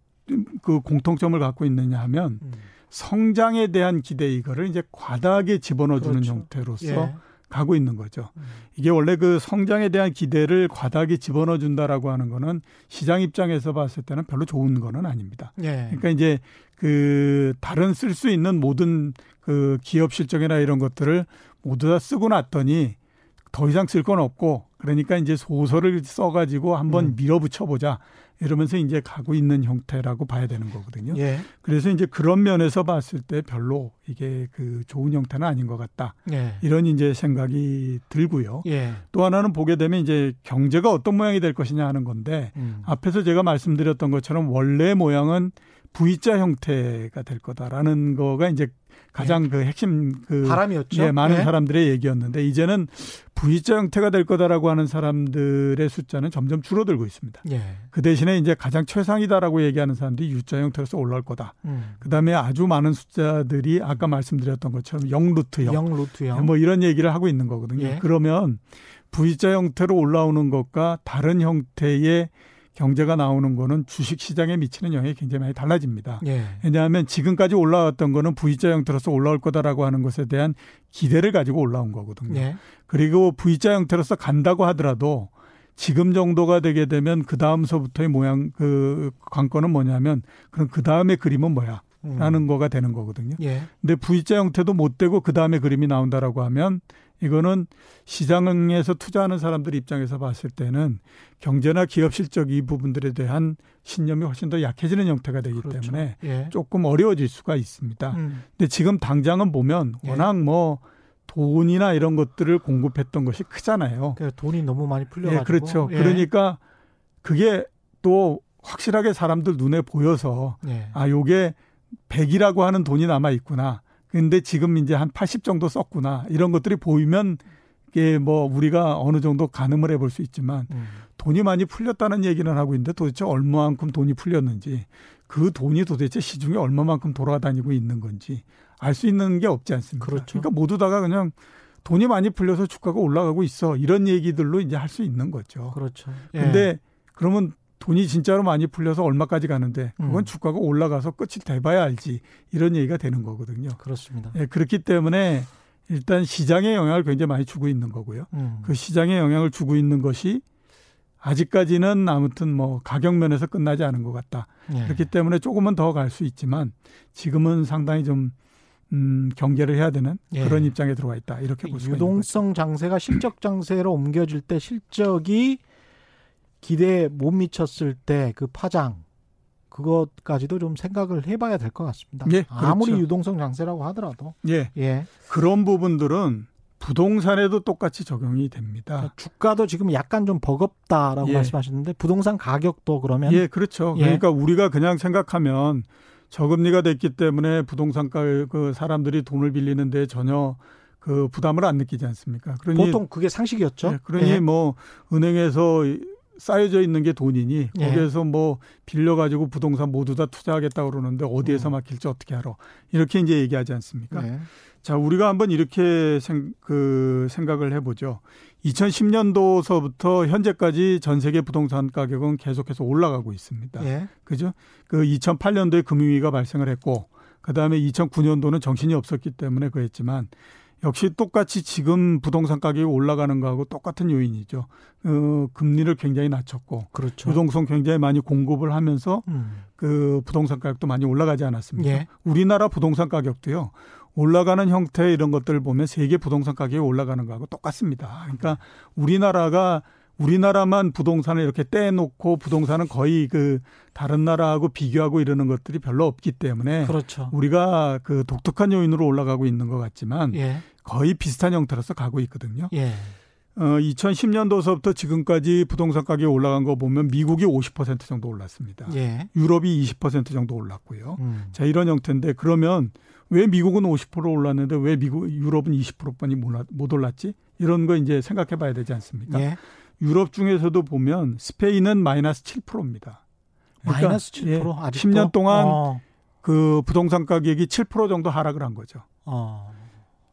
그 공통점을 갖고 있느냐 하면 음. 성장에 대한 기대 이거를 이제 과다하게 집어넣어주는 그렇죠. 형태로서 예. 가고 있는 거죠. 음. 이게 원래 그 성장에 대한 기대를 과다하게 집어넣어 준다라고 하는 거는 시장 입장에서 봤을 때는 별로 좋은 거는 아닙니다. 예. 그러니까 이제 그 다른 쓸 수 있는 모든 그 기업 실적이나 이런 것들을 모두 다 쓰고 났더니 더 이상 쓸 건 없고 그러니까 이제 소설을 써가지고 한번 음. 밀어붙여 보자 이러면서 이제 가고 있는 형태라고 봐야 되는 거거든요. 예. 그래서 이제 그런 면에서 봤을 때 별로 이게 그 좋은 형태는 아닌 것 같다. 예. 이런 이제 생각이 들고요. 예. 또 하나는 보게 되면 이제 경제가 어떤 모양이 될 것이냐 하는 건데 음. 앞에서 제가 말씀드렸던 것처럼 원래 모양은 V자 형태가 될 거다라는 거가 이제 가장 네. 그 핵심 그 바람이었죠. 예, 많은 네. 사람들의 얘기였는데 이제는 V자 형태가 될 거다라고 하는 사람들의 숫자는 점점 줄어들고 있습니다. 예. 그 대신에 이제 가장 최상이다라고 얘기하는 사람들이 U자 형태로서 올라올 거다. 음. 그다음에 아주 많은 숫자들이 아까 말씀드렸던 것처럼 0 루트형, 0루트형 뭐 이런 얘기를 하고 있는 거거든요. 예. 그러면 V자 형태로 올라오는 것과 다른 형태의 경제가 나오는 거는 주식 시장에 미치는 영향이 굉장히 많이 달라집니다. 예. 왜냐하면 지금까지 올라왔던 거는 V자 형태로서 올라올 거다라고 하는 것에 대한 기대를 가지고 올라온 거거든요. 예. 그리고 V자 형태로서 간다고 하더라도 지금 정도가 되게 되면 그 다음서부터의 모양 그 관건은 뭐냐면 그럼 그 다음에 그림은 뭐야? 라는 음. 거가 되는 거거든요. 예. 근데 V자 형태도 못 되고 그 다음에 그림이 나온다라고 하면 이거는 시장에서 투자하는 사람들 입장에서 봤을 때는 경제나 기업 실적 이 부분들에 대한 신념이 훨씬 더 약해지는 형태가 되기 그렇죠. 때문에 예. 조금 어려워질 수가 있습니다. 음. 근데 지금 당장은 보면 예. 워낙 예. 뭐 돈이나 이런 것들을 공급했던 것이 크잖아요. 그러니까 돈이 너무 많이 풀려가지고. 예, 그렇죠. 예. 그러니까 그게 또 확실하게 사람들 눈에 보여서 예. 아 요게 100이라고 하는 돈이 남아 있구나. 근데 지금 이제 한 80 정도 썼구나. 이런 것들이 보이면 이게 뭐 우리가 어느 정도 가늠을 해볼 수 있지만 음. 돈이 많이 풀렸다는 얘기는 하고 있는데 도대체 얼마만큼 돈이 풀렸는지 그 돈이 도대체 시중에 얼마만큼 돌아다니고 있는 건지 알 수 있는 게 없지 않습니까? 그렇죠. 그러니까 모두 다가 그냥 돈이 많이 풀려서 주가가 올라가고 있어 이런 얘기들로 이제 할 수 있는 거죠. 그렇죠. 예. 근데 그러면 돈이 진짜로 많이 풀려서 얼마까지 가는데 그건 음. 주가가 올라가서 끝이 돼봐야 알지 이런 얘기가 되는 거거든요. 그렇습니다. 예, 그렇기 때문에 일단 시장에 영향을 굉장히 많이 주고 있는 거고요. 음. 그 시장에 영향을 주고 있는 것이 아직까지는 아무튼 뭐 가격 면에서 끝나지 않은 것 같다. 예. 그렇기 때문에 조금은 더 갈 수 있지만 지금은 상당히 좀 음, 경계를 해야 되는 예. 그런 입장에 들어와 있다. 이렇게 볼 수가 있는 유동성 장세가 실적 장세로 옮겨질 때 실적이 기대에 못 미쳤을 때 그 파장 그것까지도 좀 생각을 해봐야 될 것 같습니다. 예, 그렇죠. 아무리 유동성 장세라고 하더라도 예. 예. 그런 부분들은 부동산에도 똑같이 적용이 됩니다. 그러니까 주가도 지금 약간 좀 버겁다라고 예. 말씀하셨는데 부동산 가격도 그러면 예, 그렇죠. 예. 그러니까 우리가 그냥 생각하면 저금리가 됐기 때문에 부동산 가 그 사람들이 돈을 빌리는데 전혀 그 부담을 안 느끼지 않습니까? 그러니 보통 그게 상식이었죠. 예, 그러니 예. 뭐 은행에서 쌓여져 있는 게 돈이니 예. 거기에서 뭐 빌려가지고 부동산 모두 다 투자하겠다 그러는데 어디에서 음. 막힐지 어떻게 알아 이렇게 이제 얘기하지 않습니까? 네. 자 우리가 한번 이렇게 생, 그 생각을 해보죠. 2010년도서부터 현재까지 전 세계 부동산 가격은 계속해서 올라가고 있습니다. 예. 그죠? 그 2008년도에 금융위기가 발생을 했고 그 다음에 2009년도는 정신이 없었기 때문에 그랬지만 역시 똑같이 지금 부동산 가격이 올라가는 거하고 똑같은 요인이죠. 어, 금리를 굉장히 낮췄고 그렇죠. 유동성 굉장히 많이 공급을 하면서 음. 그 부동산 가격도 많이 올라가지 않았습니까? 예. 우리나라 부동산 가격도요. 올라가는 형태 이런 것들을 보면 세계 부동산 가격이 올라가는 거하고 똑같습니다. 그러니까 우리나라가 우리나라만 부동산을 이렇게 떼놓고 부동산은 거의 그 다른 나라하고 비교하고 이러는 것들이 별로 없기 때문에 그렇죠. 우리가 그 독특한 요인으로 올라가고 있는 것 같지만 예. 거의 비슷한 형태로서 가고 있거든요. 예. 어, 2010년도서부터 지금까지 부동산 가격이 올라간 거 보면 미국이 50% 정도 올랐습니다. 예. 유럽이 20% 정도 올랐고요. 음. 자, 이런 형태인데 그러면 왜 미국은 50% 올랐는데 왜 미국 유럽은 20%뿐이 못 올랐지? 이런 거 이제 생각해 봐야 되지 않습니까? 예. 유럽 중에서도 보면 스페인은 마이너스 7%입니다. 그러니까 마이너스 7%? 예, 10년 동안 어. 그 부동산 가격이 7% 정도 하락을 한 거죠. 어.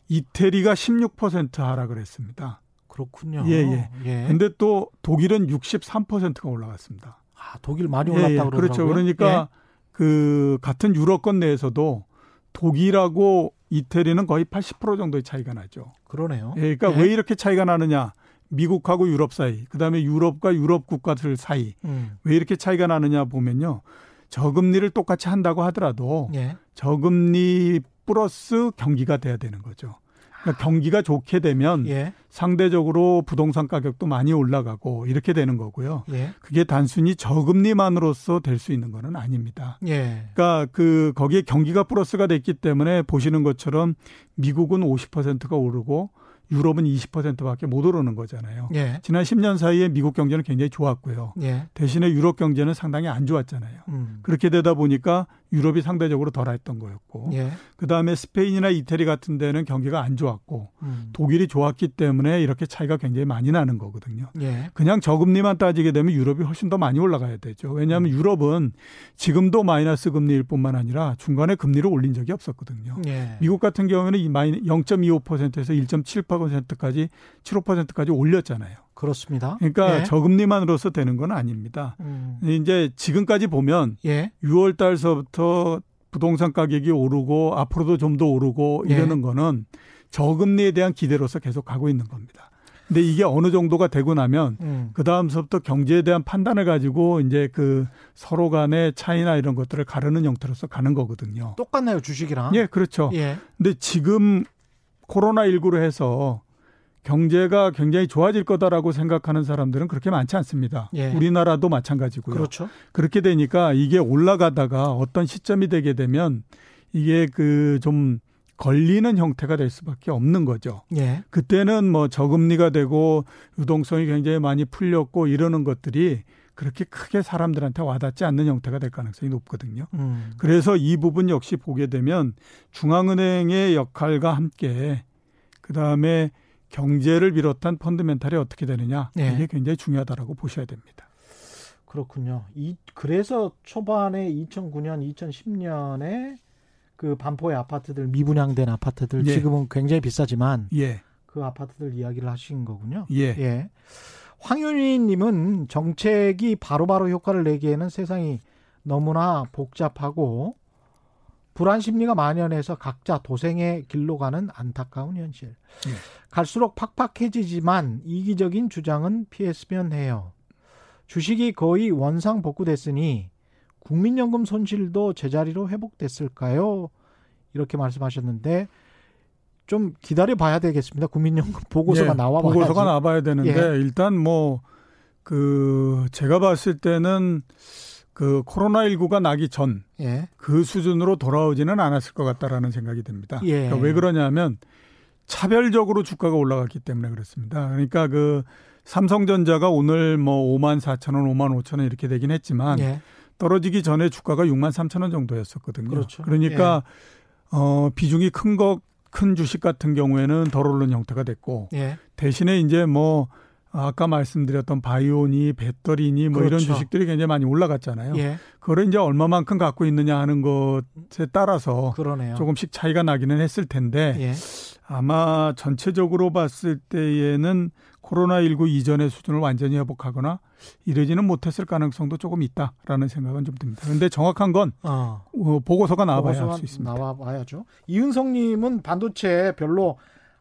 이태리가 16% 하락을 했습니다. 그렇군요. 예, 예. 예. 근데 또 독일은 63%가 올라갔습니다. 아, 독일 많이 올랐다 예, 예. 그러더라고요. 그렇죠. 그러니까 예. 그 같은 유럽권 내에서도 독일하고 이태리는 거의 80% 정도의 차이가 나죠. 그러네요. 예, 그러니까 예. 왜 이렇게 차이가 나느냐? 미국하고 유럽 사이, 그다음에 유럽과 유럽 국가들 사이 음. 왜 이렇게 차이가 나느냐 보면요. 저금리를 똑같이 한다고 하더라도 예. 저금리 플러스 경기가 돼야 되는 거죠. 그러니까 경기가 좋게 되면 예. 상대적으로 부동산 가격도 많이 올라가고 이렇게 되는 거고요. 예. 그게 단순히 저금리만으로서 될 수 있는 거는 아닙니다. 예. 그러니까 그 거기에 경기가 플러스가 됐기 때문에 보시는 것처럼 미국은 50%가 오르고 유럽은 20%밖에 못 오르는 거잖아요. 예. 지난 10년 사이에 미국 경제는 굉장히 좋았고요. 예. 대신에 유럽 경제는 상당히 안 좋았잖아요. 음. 그렇게 되다 보니까 유럽이 상대적으로 덜했던 거였고, 예. 그 다음에 스페인이나 이태리 같은 데는 경기가 안 좋았고, 음. 독일이 좋았기 때문에 이렇게 차이가 굉장히 많이 나는 거거든요. 예. 그냥 저금리만 따지게 되면 유럽이 훨씬 더 많이 올라가야 되죠. 왜냐하면 음. 유럽은 지금도 마이너스 금리일 뿐만 아니라 중간에 금리를 올린 적이 없었거든요. 예. 미국 같은 경우에는 이 마이 0.25%에서 1.78%까지 7.5%까지 올렸잖아요. 그렇습니다. 그러니까 예. 저금리만으로서 되는 건 아닙니다. 음. 이제 지금까지 보면 예. 6월 달서부터 부동산 가격이 오르고 앞으로도 좀 더 오르고 예. 이러는 예. 거는 저금리에 대한 기대로서 계속 가고 있는 겁니다. 근데 이게 어느 정도가 되고 나면 음. 그 다음서부터 경제에 대한 판단을 가지고 이제 그 서로 간의 차이나 이런 것들을 가르는 형태로서 가는 거거든요. 똑같나요 주식이랑? 예, 그렇죠. 예. 근데 지금 코로나 19로 해서 경제가 굉장히 좋아질 거다라고 생각하는 사람들은 그렇게 많지 않습니다. 예. 우리나라도 마찬가지고요. 그렇죠. 그렇게 되니까 이게 올라가다가 어떤 시점이 되게 되면 이게 그 좀 걸리는 형태가 될 수밖에 없는 거죠. 예. 그때는 뭐 저금리가 되고 유동성이 굉장히 많이 풀렸고 이러는 것들이 그렇게 크게 사람들한테 와닿지 않는 형태가 될 가능성이 높거든요. 음. 그래서 이 부분 역시 보게 되면 중앙은행의 역할과 함께 그 다음에 경제를 비롯한 펀드멘탈이 어떻게 되느냐 네. 이게 굉장히 중요하다라고 보셔야 됩니다. 그렇군요. 이 그래서 초반에 2009년, 2010년에 그 반포의 아파트들 미분양된 아파트들 예. 지금은 굉장히 비싸지만 예. 그 아파트들 이야기를 하신 거군요. 예. 예. 황윤희님은 정책이 바로바로 바로 효과를 내기에는 세상이 너무나 복잡하고 불안 심리가 만연해서 각자 도생의 길로 가는 안타까운 현실. 네. 갈수록 팍팍해지지만 이기적인 주장은 피했으면 해요. 주식이 거의 원상 복구됐으니 국민연금 손실도 제자리로 회복됐을까요? 이렇게 말씀하셨는데 좀 기다려 봐야 되겠습니다. 국민연금 보고서가 예, 나와 봐야지. 보고서가 나와야 되는데 예. 일단 뭐 그 제가 봤을 때는 그 코로나19가 나기 전 예. 그 수준으로 돌아오지는 않았을 것 같다라는 생각이 듭니다. 예. 그러니까 왜 그러냐면 차별적으로 주가가 올라갔기 때문에 그렇습니다. 그러니까 그 삼성전자가 오늘 뭐 5만 4천 원, 5만 5천 원 이렇게 되긴 했지만 예. 떨어지기 전에 주가가 6만 3천 원 정도였었거든요. 그렇죠. 그러니까 예. 어 비중이 큰거큰 주식 같은 경우에는 덜 오른 형태가 됐고 예. 대신에 이제 뭐 아까 말씀드렸던 바이오니 배터리니 뭐 그렇죠. 이런 주식들이 굉장히 많이 올라갔잖아요. 예. 그걸 이제 얼마만큼 갖고 있느냐 하는 것에 따라서 그러네요. 조금씩 차이가 나기는 했을 텐데 예. 아마 전체적으로 봤을 때에는 코로나19 이전의 수준을 완전히 회복하거나 이러지는 못했을 가능성도 조금 있다라는 생각은 좀 듭니다. 그런데 정확한 건 어. 어 보고서가 나와봐야 할 수 있습니다. 나와봐야죠. 이은성님은 반도체 별로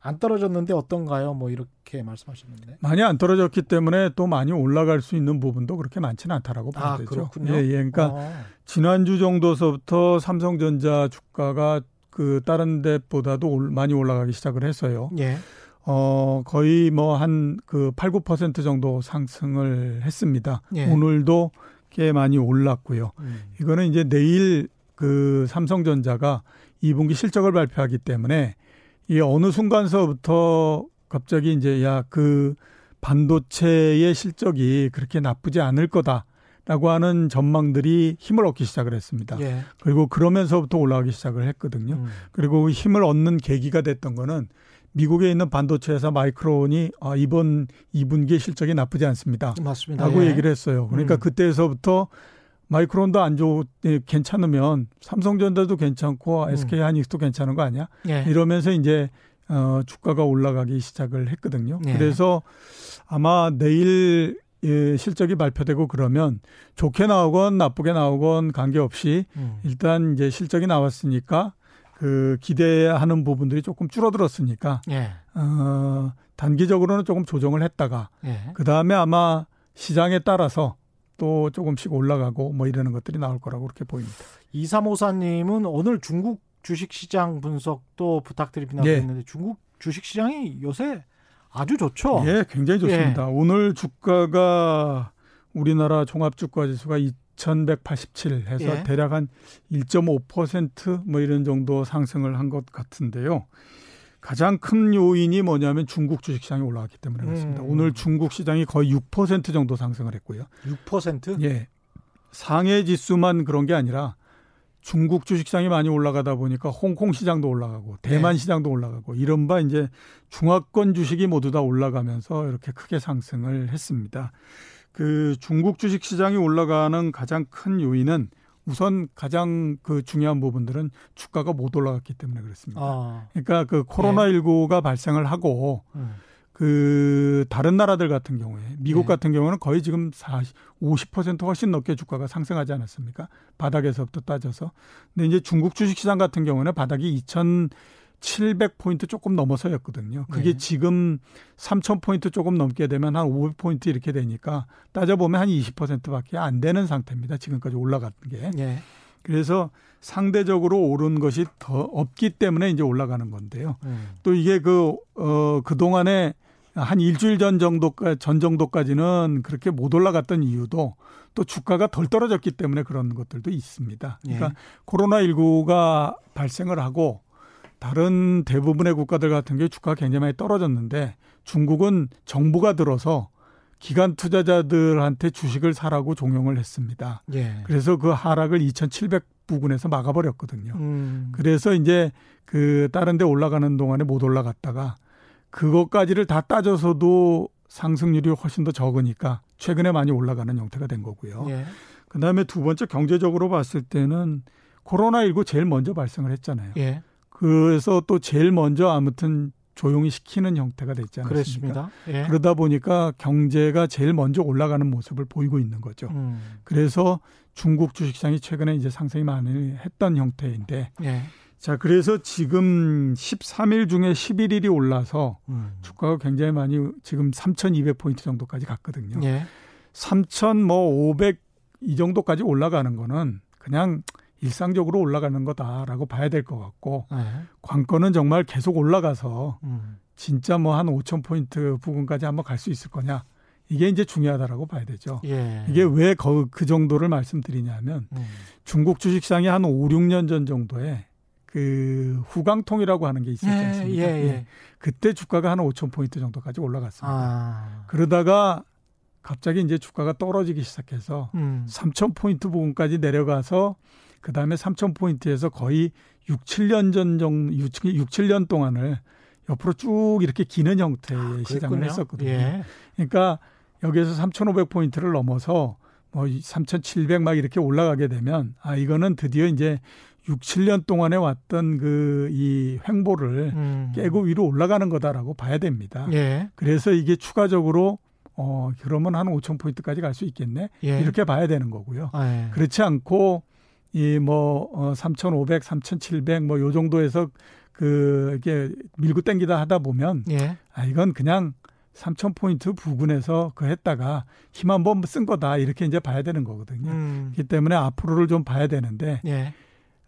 안 떨어졌는데 어떤가요? 뭐 이렇게 말씀하셨는데 많이 안 떨어졌기 때문에 또 많이 올라갈 수 있는 부분도 그렇게 많지는 않다라고 봐야 아, 되죠. 그렇군요. 예, 예. 그러니까 어. 지난주 정도서부터 삼성전자 주가가 그 다른 데보다도 많이 올라가기 시작을 했어요. 예. 어, 거의 뭐 한 그 8, 9% 정도 상승을 했습니다. 예. 오늘도 꽤 많이 올랐고요. 음. 이거는 이제 내일 그 삼성전자가 2분기 실적을 발표하기 때문에 이 어느 순간서부터 갑자기 이제 야 그 반도체의 실적이 그렇게 나쁘지 않을 거다라고 하는 전망들이 힘을 얻기 시작을 했습니다. 예. 그리고 그러면서부터 올라가기 시작을 했거든요. 음. 그리고 힘을 얻는 계기가 됐던 거는 미국에 있는 반도체 회사 마이크론이 아, 이번 2분기의 실적이 나쁘지 않습니다. 맞습니다. 라고 예. 얘기를 했어요. 그러니까 음. 그때에서부터 마이크론도 안 좋, 예, 괜찮으면 삼성전자도 괜찮고 음. SK 하이닉스도 괜찮은 거 아니야? 예. 이러면서 이제 어, 주가가 올라가기 시작을 했거든요. 예. 그래서 아마 내일 예, 실적이 발표되고 그러면 좋게 나오건 나쁘게 나오건 관계없이 음. 일단 이제 실적이 나왔으니까 그 기대하는 부분들이 조금 줄어들었으니까 예. 어, 단기적으로는 조금 조정을 했다가 예. 그 다음에 아마 시장에 따라서 또 조금씩 올라가고 뭐 이러는 것들이 나올 거라고 그렇게 보입니다. 이삼오사님은 오늘 중국 주식시장 분석도 부탁드립니다. 네. 했는데 중국 주식시장이 요새 아주 좋죠. 예, 굉장히 좋습니다. 예. 오늘 주가가 우리나라 종합주가지수가 2187 해서 예. 대략 한 1.5%뭐 이런 정도 상승을 한 것 같은데요. 가장 큰 요인이 뭐냐면 중국 주식 시장이 올라갔기 때문에 그렇습니다. 음. 오늘 중국 시장이 거의 6% 정도 상승을 했고요. 6%? 예. 상해 지수만 그런 게 아니라 중국 주식 시장이 많이 올라가다 보니까 홍콩 시장도 올라가고 대만 네. 시장도 올라가고 이른바 이제 중화권 주식이 모두 다 올라가면서 이렇게 크게 상승을 했습니다. 그 중국 주식 시장이 올라가는 가장 큰 요인은 우선 가장 그 중요한 부분들은 주가가 못 올라갔기 때문에 그렇습니다. 아. 그러니까 그 코로나 19가 네. 발생을 하고 음. 그 다른 나라들 같은 경우에 미국 네. 같은 경우는 거의 지금 40, 50% 훨씬 넘게 주가가 상승하지 않았습니까? 바닥에서부터 따져서. 근데 이제 중국 주식 시장 같은 경우는 바닥이 2,700포인트 조금 넘어서였거든요. 그게 네. 지금 3,000포인트 조금 넘게 되면 한 500포인트 이렇게 되니까 따져보면 한 20%밖에 안 되는 상태입니다. 지금까지 올라갔던 게. 네. 그래서 상대적으로 오른 것이 더 없기 때문에 이제 올라가는 건데요. 음. 또 이게 그, 어, 그동안에 한 일주일 전 정도까 전 정도까지는 그렇게 못 올라갔던 이유도 또 주가가 덜 떨어졌기 때문에 그런 것들도 있습니다. 그러니까 예. 코로나 19가 발생을 하고 다른 대부분의 국가들 같은 경우 주가가 굉장히 많이 떨어졌는데 중국은 정부가 들어서 기관 투자자들한테 주식을 사라고 종용을 했습니다. 예. 그래서 그 하락을 2,700 부근에서 막아버렸거든요. 음. 그래서 이제 그 다른 데 올라가는 동안에 못 올라갔다가 그것까지를 다 따져서도 상승률이 훨씬 더 적으니까 최근에 많이 올라가는 형태가 된 거고요. 예. 그 다음에 두 번째 경제적으로 봤을 때는 코로나19 제일 먼저 발생을 했잖아요. 예. 그래서 또 제일 먼저 아무튼 조용히 시키는 형태가 됐지 않습니까? 그렇습니다. 예. 그러다 보니까 경제가 제일 먼저 올라가는 모습을 보이고 있는 거죠. 음. 그래서 중국 주식시장이 최근에 이제 상승이 많이 했던 형태인데 예. 자, 그래서 지금 13일 중에 11일이 올라서 음. 주가가 굉장히 많이 지금 3,200 포인트 정도까지 갔거든요. 예. 3,500이 정도까지 올라가는 거는 그냥 일상적으로 올라가는 거다라고 봐야 될 것 같고 예. 관건은 정말 계속 올라가서 음. 진짜 뭐 한 5,000포인트 부근까지 한번 갈 수 있을 거냐. 이게 이제 중요하다라고 봐야 되죠. 예. 이게 왜 그 정도를 말씀드리냐면 음. 중국 주식시장이 한 5, 6년 전 정도에 그 후광통이라고 하는 게 있었지 예, 않습니까? 예, 예. 그때 주가가 한 5천 포인트 정도까지 올라갔습니다. 아. 그러다가 갑자기 이제 주가가 떨어지기 시작해서 음. 3천 포인트 부분까지 내려가서 그 다음에 3천 포인트에서 거의 6, 7년 전 정도 6, 7년 동안을 옆으로 쭉 이렇게 기는 형태의 아, 시장을. 했었거든요. 예. 그러니까 여기에서 3,500 포인트를 넘어서 뭐 3,700막 이렇게 올라가게 되면 아 이거는 드디어 이제 6, 7년 동안에 왔던 그 이 횡보를 음. 깨고 위로 올라가는 거다라고 봐야 됩니다. 예. 그래서 이게 추가적으로 어 그러면 한 5천 포인트까지 갈 수 있겠네. 예. 이렇게 봐야 되는 거고요. 아, 예. 그렇지 않고 이뭐 어, 3,500, 3,700 뭐 요 정도에서 그 이게 밀고 땡기다 하다 보면 예. 아 이건 그냥 3천 포인트 부근에서 그 했다가 힘 한번 쓴 거다 이렇게 이제 봐야 되는 거거든요. 음. 그렇기 때문에 앞으로를 좀 봐야 되는데 예.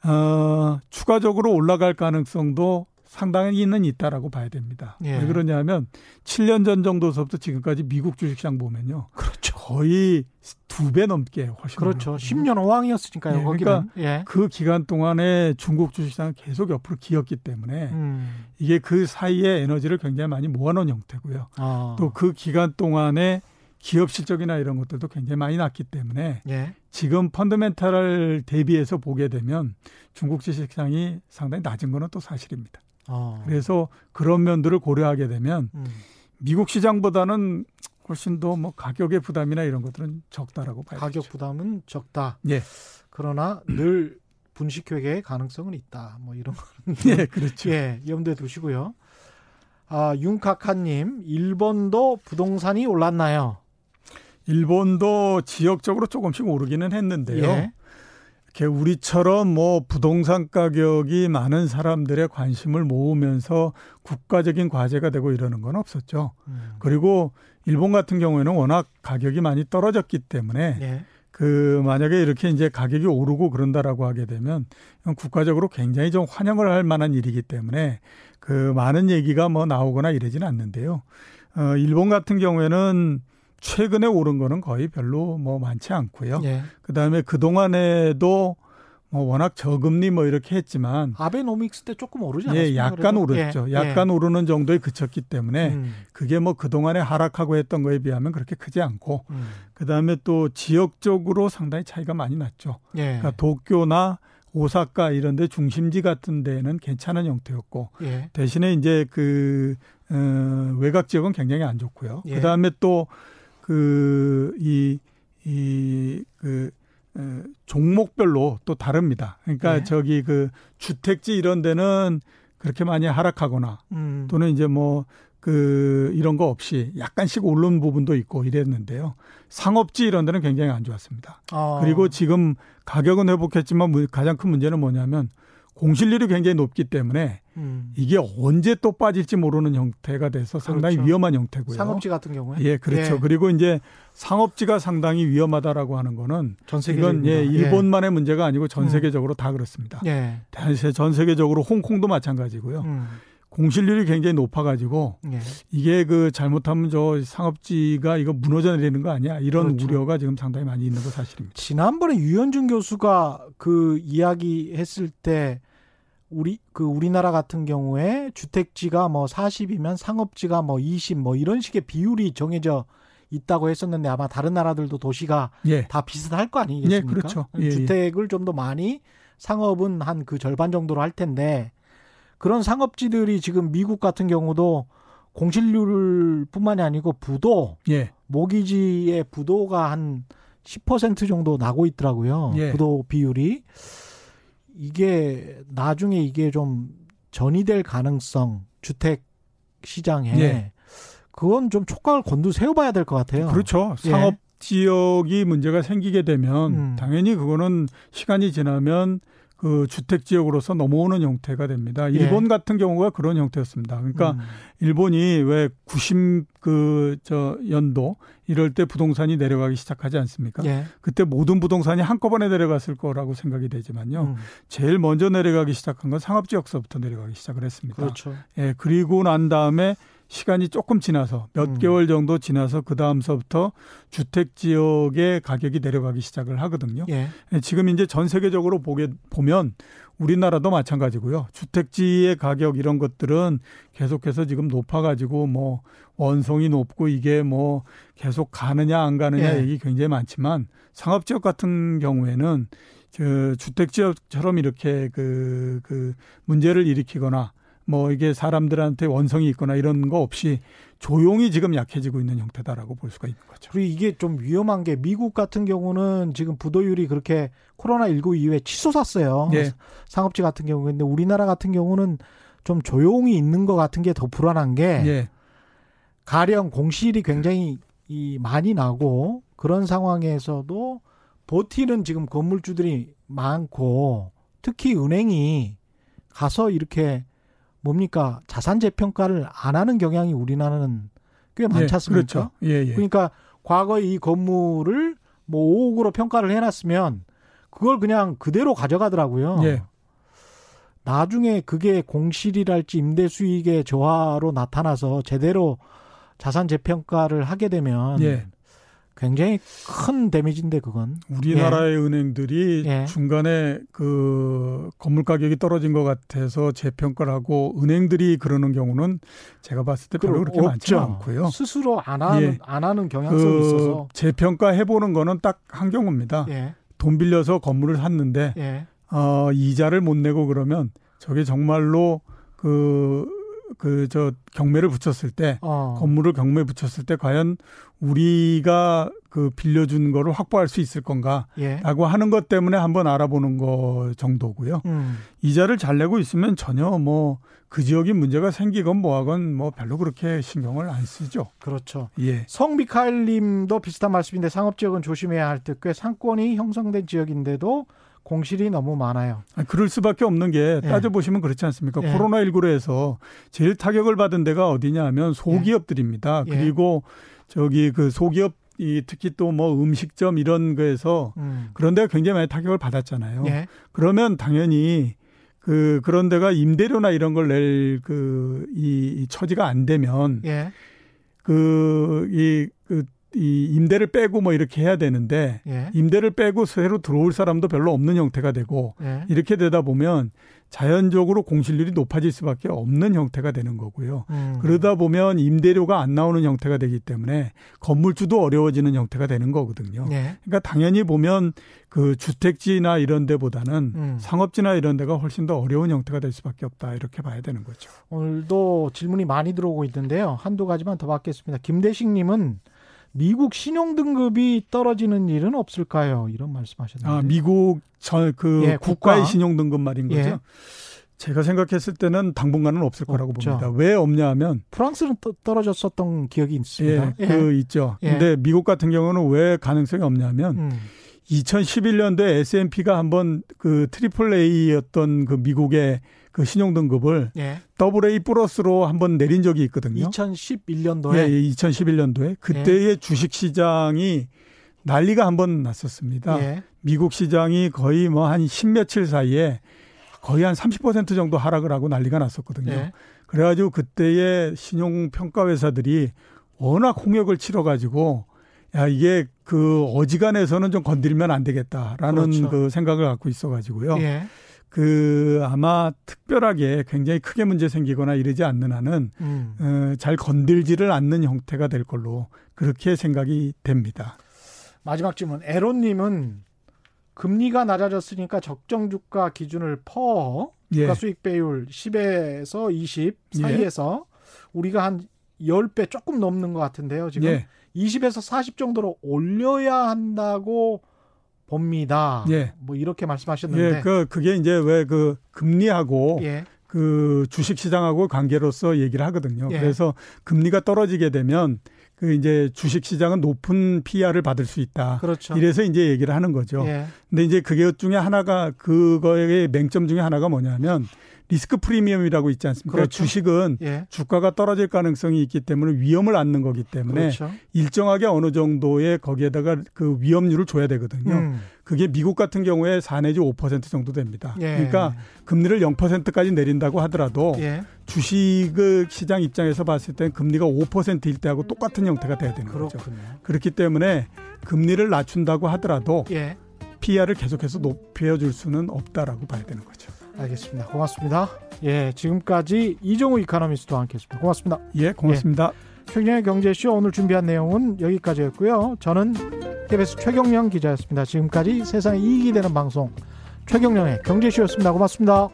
어, 추가적으로 올라갈 가능성도 상당히 있는 있다라고 봐야 됩니다. 예. 왜 그러냐면 7년 전 정도서부터 지금까지 미국 주식시장 보면요. 그렇죠. 거의 두 배 넘게 훨씬 그렇죠. 올랐거든요. 10년 어항이었으니까요. 예, 그러니까 예. 그 기간 동안에 중국 주식시장은 계속 옆으로 기었기 때문에 음. 이게 그 사이에 에너지를 굉장히 많이 모아놓은 형태고요. 아. 또그 기간 동안에 기업 실적이나 이런 것들도 굉장히 많이 났기 때문에 예. 지금 펀드멘탈을 대비해서 보게 되면 중국 주식시장이 상당히 낮은 거는 또 사실입니다. 어. 그래서 그런 면들을 고려하게 되면 음. 미국 시장보다는 훨씬 더 뭐 가격의 부담이나 이런 것들은 적다라고 봐야죠. 가격 부담은 적다. 예. 그러나 늘 분식회계의 가능성은 있다. 뭐 이런 거는 예, 그렇죠. 예, 염두에 두시고요. 아, 윤카카 님, 일본도 부동산이 올랐나요? 일본도 지역적으로 조금씩 오르기는 했는데요. 예. 이렇게 우리처럼 뭐 부동산 가격이 많은 사람들의 관심을 모으면서 국가적인 과제가 되고 이러는 건 없었죠. 음. 그리고 일본 같은 경우에는 워낙 가격이 많이 떨어졌기 때문에 예. 그 만약에 이렇게 이제 가격이 오르고 그런다라고 하게 되면 국가적으로 굉장히 좀 환영을 할 만한 일이기 때문에 그 많은 얘기가 뭐 나오거나 이러지는 않는데요. 어 일본 같은 경우에는 최근에 오른 거는 거의 별로 뭐 많지 않고요. 예. 그다음에 그동안에도 뭐 워낙 저금리 뭐 이렇게 했지만 아베노믹스 때 조금 오르지 않았어요? 예, 약간 그래도? 오르죠. 예. 약간 예. 오르는 정도에 그쳤기 때문에 음. 그게 뭐 그동안에 하락하고 했던 거에 비하면 그렇게 크지 않고 음. 그다음에 또 지역적으로 상당히 차이가 많이 났죠. 예. 그러니까 도쿄나 오사카 이런 데 중심지 같은 데는 괜찮은 형태였고 예. 대신에 이제 그 어, 외곽 지역은 굉장히 안 좋고요. 예. 그다음에 또 그 이 이 그 종목별로 또 다릅니다. 그러니까 네. 저기 그 주택지 이런 데는 그렇게 많이 하락하거나 음. 또는 이제 뭐 그 이런 거 없이 약간씩 오른 부분도 있고 이랬는데요. 상업지 이런 데는 굉장히 안 좋았습니다. 아. 그리고 지금 가격은 회복했지만 가장 큰 문제는 뭐냐면 공실률이 굉장히 높기 때문에 음. 이게 언제 또 빠질지 모르는 형태가 돼서 상당히 그렇죠. 위험한 형태고요. 상업지 같은 경우에 예, 그렇죠. 예. 그리고 이제 상업지가 상당히 위험하다라고 하는 거는 전 세계 이건 예, 일본만의 예. 문제가 아니고 전 음. 세계적으로 음. 다 그렇습니다. 예. 전 세계적으로 홍콩도 마찬가지고요. 음. 공실률이 굉장히 높아가지고 예. 이게 그 잘못하면 저 상업지가 이거 무너져 내리는 거 아니야 이런 그렇죠. 우려가 지금 상당히 많이 있는 거 사실입니다. 지난번에 유현준 교수가 그 이야기했을 때 우리 그 우리나라 같은 경우에 주택지가 뭐 40이면 상업지가 뭐 20뭐 뭐 이런 식의 비율이 정해져 있다고 했었는데 아마 다른 나라들도 도시가 예. 다 비슷할 거 아니겠습니까? 예, 그렇죠. 예, 예. 주택을 좀 더 많이 상업은 한 그 절반 정도로 할 텐데 그런 상업지들이 지금 미국 같은 경우도 공실률뿐만이 아니고 부도 예. 모기지의 부도가 한 10% 정도 나고 있더라고요. 예. 부도 비율이 이게 나중에 이게 좀 전이될 가능성 주택 시장에 예. 그건 좀 촉각을 곤두 세워 봐야 될 것 같아요. 그렇죠. 예. 상업 예. 지역이 문제가 생기게 되면 음. 당연히 그거는 시간이 지나면 그 주택 지역으로서 넘어오는 형태가 됩니다. 예. 일본 예. 같은 경우가 그런 형태였습니다. 그러니까 음. 일본이 왜 90 그 저 연도 이럴 때 부동산이 내려가기 시작하지 않습니까? 예. 그때 모든 부동산이 한꺼번에 내려갔을 거라고 생각이 되지만요. 음. 제일 먼저 내려가기 시작한 건 상업 지역서부터 내려가기 시작을 했습니다. 그렇죠. 예, 그리고 난 다음에 시간이 조금 지나서 몇 음. 개월 정도 지나서 그 다음서부터 주택 지역의 가격이 내려가기 시작을 하거든요. 예. 예. 지금 이제 전 세계적으로 보게 보면 우리나라도 마찬가지고요. 주택지의 가격 이런 것들은 계속해서 지금 높아가지고 뭐 원성이 높고 이게 뭐 계속 가느냐 안 가느냐 예. 얘기 굉장히 많지만 상업지역 같은 경우에는 그 주택지역처럼 이렇게 그, 그 문제를 일으키거나 뭐 이게 사람들한테 원성이 있거나 이런 거 없이 조용히 지금 약해지고 있는 형태다라고 볼 수가 있는 거죠. 그리고 이게 좀 위험한 게 미국 같은 경우는 지금 부도율이 그렇게 코로나19 이후에 치솟았어요. 네. 상업지 같은 경우. 근데 우리나라 같은 경우는 좀 조용히 있는 것 같은 게 더 불안한 게 네. 가령 공실이 굉장히 이 많이 나고 그런 상황에서도 버티는 지금 건물주들이 많고 특히 은행이 가서 이렇게 뭡니까 자산 재평가를 안 하는 경향이 우리나라는 꽤 많지 않습니까? 예, 그렇죠. 예, 예. 그러니까 과거에 이 건물을 뭐 5억으로 평가를 해놨으면 그걸 그냥 그대로 가져가더라고요. 예. 나중에 그게 공실이랄지 임대 수익의 저하로 나타나서 제대로 자산 재평가를 하게 되면 예. 굉장히 큰 데미지인데 그건 우리나라의 예. 은행들이 예. 중간에 그 건물 가격이 떨어진 것 같아서 재평가를 하고 은행들이 그러는 경우는 제가 봤을 때 별로 그렇게 많지 않고요. 스스로 안 하는 예. 안 하는 경향성이 그 있어서 재평가 해보는 거는 딱 한 경우입니다. 예. 돈 빌려서 건물을 샀는데 예. 어, 이자를 못 내고 그러면 저게 정말로 그 그 저 경매를 붙였을 때 어. 건물을 경매에 붙였을 때 과연 우리가 그 빌려준 거를 확보할 수 있을 건가라고 예. 하는 것 때문에 한번 알아보는 거 정도고요. 음. 이자를 잘 내고 있으면 전혀 뭐 그 지역이 문제가 생기건 뭐하건 뭐 별로 그렇게 신경을 안 쓰죠. 그렇죠. 예. 성미카엘님도 비슷한 말씀인데 상업 지역은 조심해야 할 듯 꽤 상권이 형성된 지역인데도 공실이 너무 많아요. 그럴 수밖에 없는 게 예. 따져보시면 그렇지 않습니까? 예. 코로나19로 해서 제일 타격을 받은 데가 어디냐 하면 소기업들입니다. 예. 그리고 저기 그 소기업 이 특히 또 뭐 음식점 이런 거에서 음. 그런 데가 굉장히 많이 타격을 받았잖아요. 예. 그러면 당연히 그 그런 데가 임대료나 이런 걸 낼 그 이 처지가 안 되면 예. 그이그 이 임대를 빼고 뭐 이렇게 해야 되는데 예. 임대를 빼고 새로 들어올 사람도 별로 없는 형태가 되고 예. 이렇게 되다 보면 자연적으로 공실률이 높아질 수밖에 없는 형태가 되는 거고요. 음. 그러다 보면 임대료가 안 나오는 형태가 되기 때문에 건물주도 어려워지는 형태가 되는 거거든요. 예. 그러니까 당연히 보면 그 주택지나 이런 데보다는 음. 상업지나 이런 데가 훨씬 더 어려운 형태가 될 수밖에 없다. 이렇게 봐야 되는 거죠. 오늘도 질문이 많이 들어오고 있는데요. 한두 가지만 더 받겠습니다. 김대식 님은 미국 신용 등급이 떨어지는 일은 없을까요? 이런 말씀하셨는데. 아, 미국 저그 예, 국가의 국가. 신용 등급 말인 거죠. 예. 제가 생각했을 때는 당분간은 없을 거라고 없죠. 봅니다. 왜 없냐 하면 프랑스는 떨어졌었던 기억이 있습니다. 예, 그 예. 있죠. 예. 근데 미국 같은 경우는 왜 가능성이 없냐면 음. 2011년도에 S&P가 한번 그 트리플 A였던 그 미국의 그 신용 등급을 예. 더블 A 플러스로 한번 내린 적이 있거든요. 2011년도에 예, 2011년도에 예, 그때의 예. 주식 시장이 난리가 한번 났었습니다. 예. 미국 시장이 거의 뭐 한 십며칠 사이에 거의 한 30% 정도 하락을 하고 난리가 났었거든요. 예. 그래가지고 그때의 신용 평가 회사들이 워낙 홍역을 치러가지고 야 이게 그 어지간해서는 좀 건드리면 안 되겠다라는 그렇죠. 그 생각을 갖고 있어가지고요. 예. 그 아마 특별하게 굉장히 크게 문제 생기거나 이러지 않는 한은 음. 어, 잘 건들지를 않는 형태가 될 걸로 그렇게 생각이 됩니다. 마지막 질문. 에로님은 금리가 낮아졌으니까 적정 주가 기준을 퍼 주가 예. 수익 배율 10에서 20 사이에서 예. 우리가 한 10배 조금 넘는 것 같은데요. 지금 예. 20에서 40 정도로 올려야 한다고 봅니다. 예. 뭐 이렇게 말씀하셨는데. 예, 그 그게 이제 왜 그 금리하고 예. 그 주식 시장하고 관계로서 얘기를 하거든요. 예. 그래서 금리가 떨어지게 되면 그 이제 주식 시장은 높은 PR을 받을 수 있다. 그렇죠. 이래서 이제 얘기를 하는 거죠. 예. 근데 이제 그게 중에 하나가 그거의 맹점 중에 하나가 뭐냐면 리스크 프리미엄이라고 있지 않습니까? 그렇죠. 주식은 예. 주가가 떨어질 가능성이 있기 때문에 위험을 안는 거기 때문에 그렇죠. 일정하게 어느 정도의 거기에다가 그 위험률을 줘야 되거든요. 음. 그게 미국 같은 경우에 4 내지 5% 정도 됩니다. 예. 그러니까 금리를 0%까지 내린다고 하더라도 예. 주식 시장 입장에서 봤을 때 금리가 5%일 때하고 똑같은 형태가 돼야 되는 그렇군요. 거죠. 그렇기 때문에 금리를 낮춘다고 하더라도 예. PR을 계속해서 높여줄 수는 없다라고 봐야 되는 거죠. 알겠습니다. 고맙습니다. 예, 지금까지 이종우 이카노미스트와 함께했습니다. 고맙습니다. 예, 고맙습니다. 예, 최경영 경제쇼 오늘 준비한 내용은 여기까지였고요. 저는 KBS 최경영 기자였습니다. 지금까지 세상에 이익이 되는 방송 최경영의 경제쇼였습니다. 고맙습니다.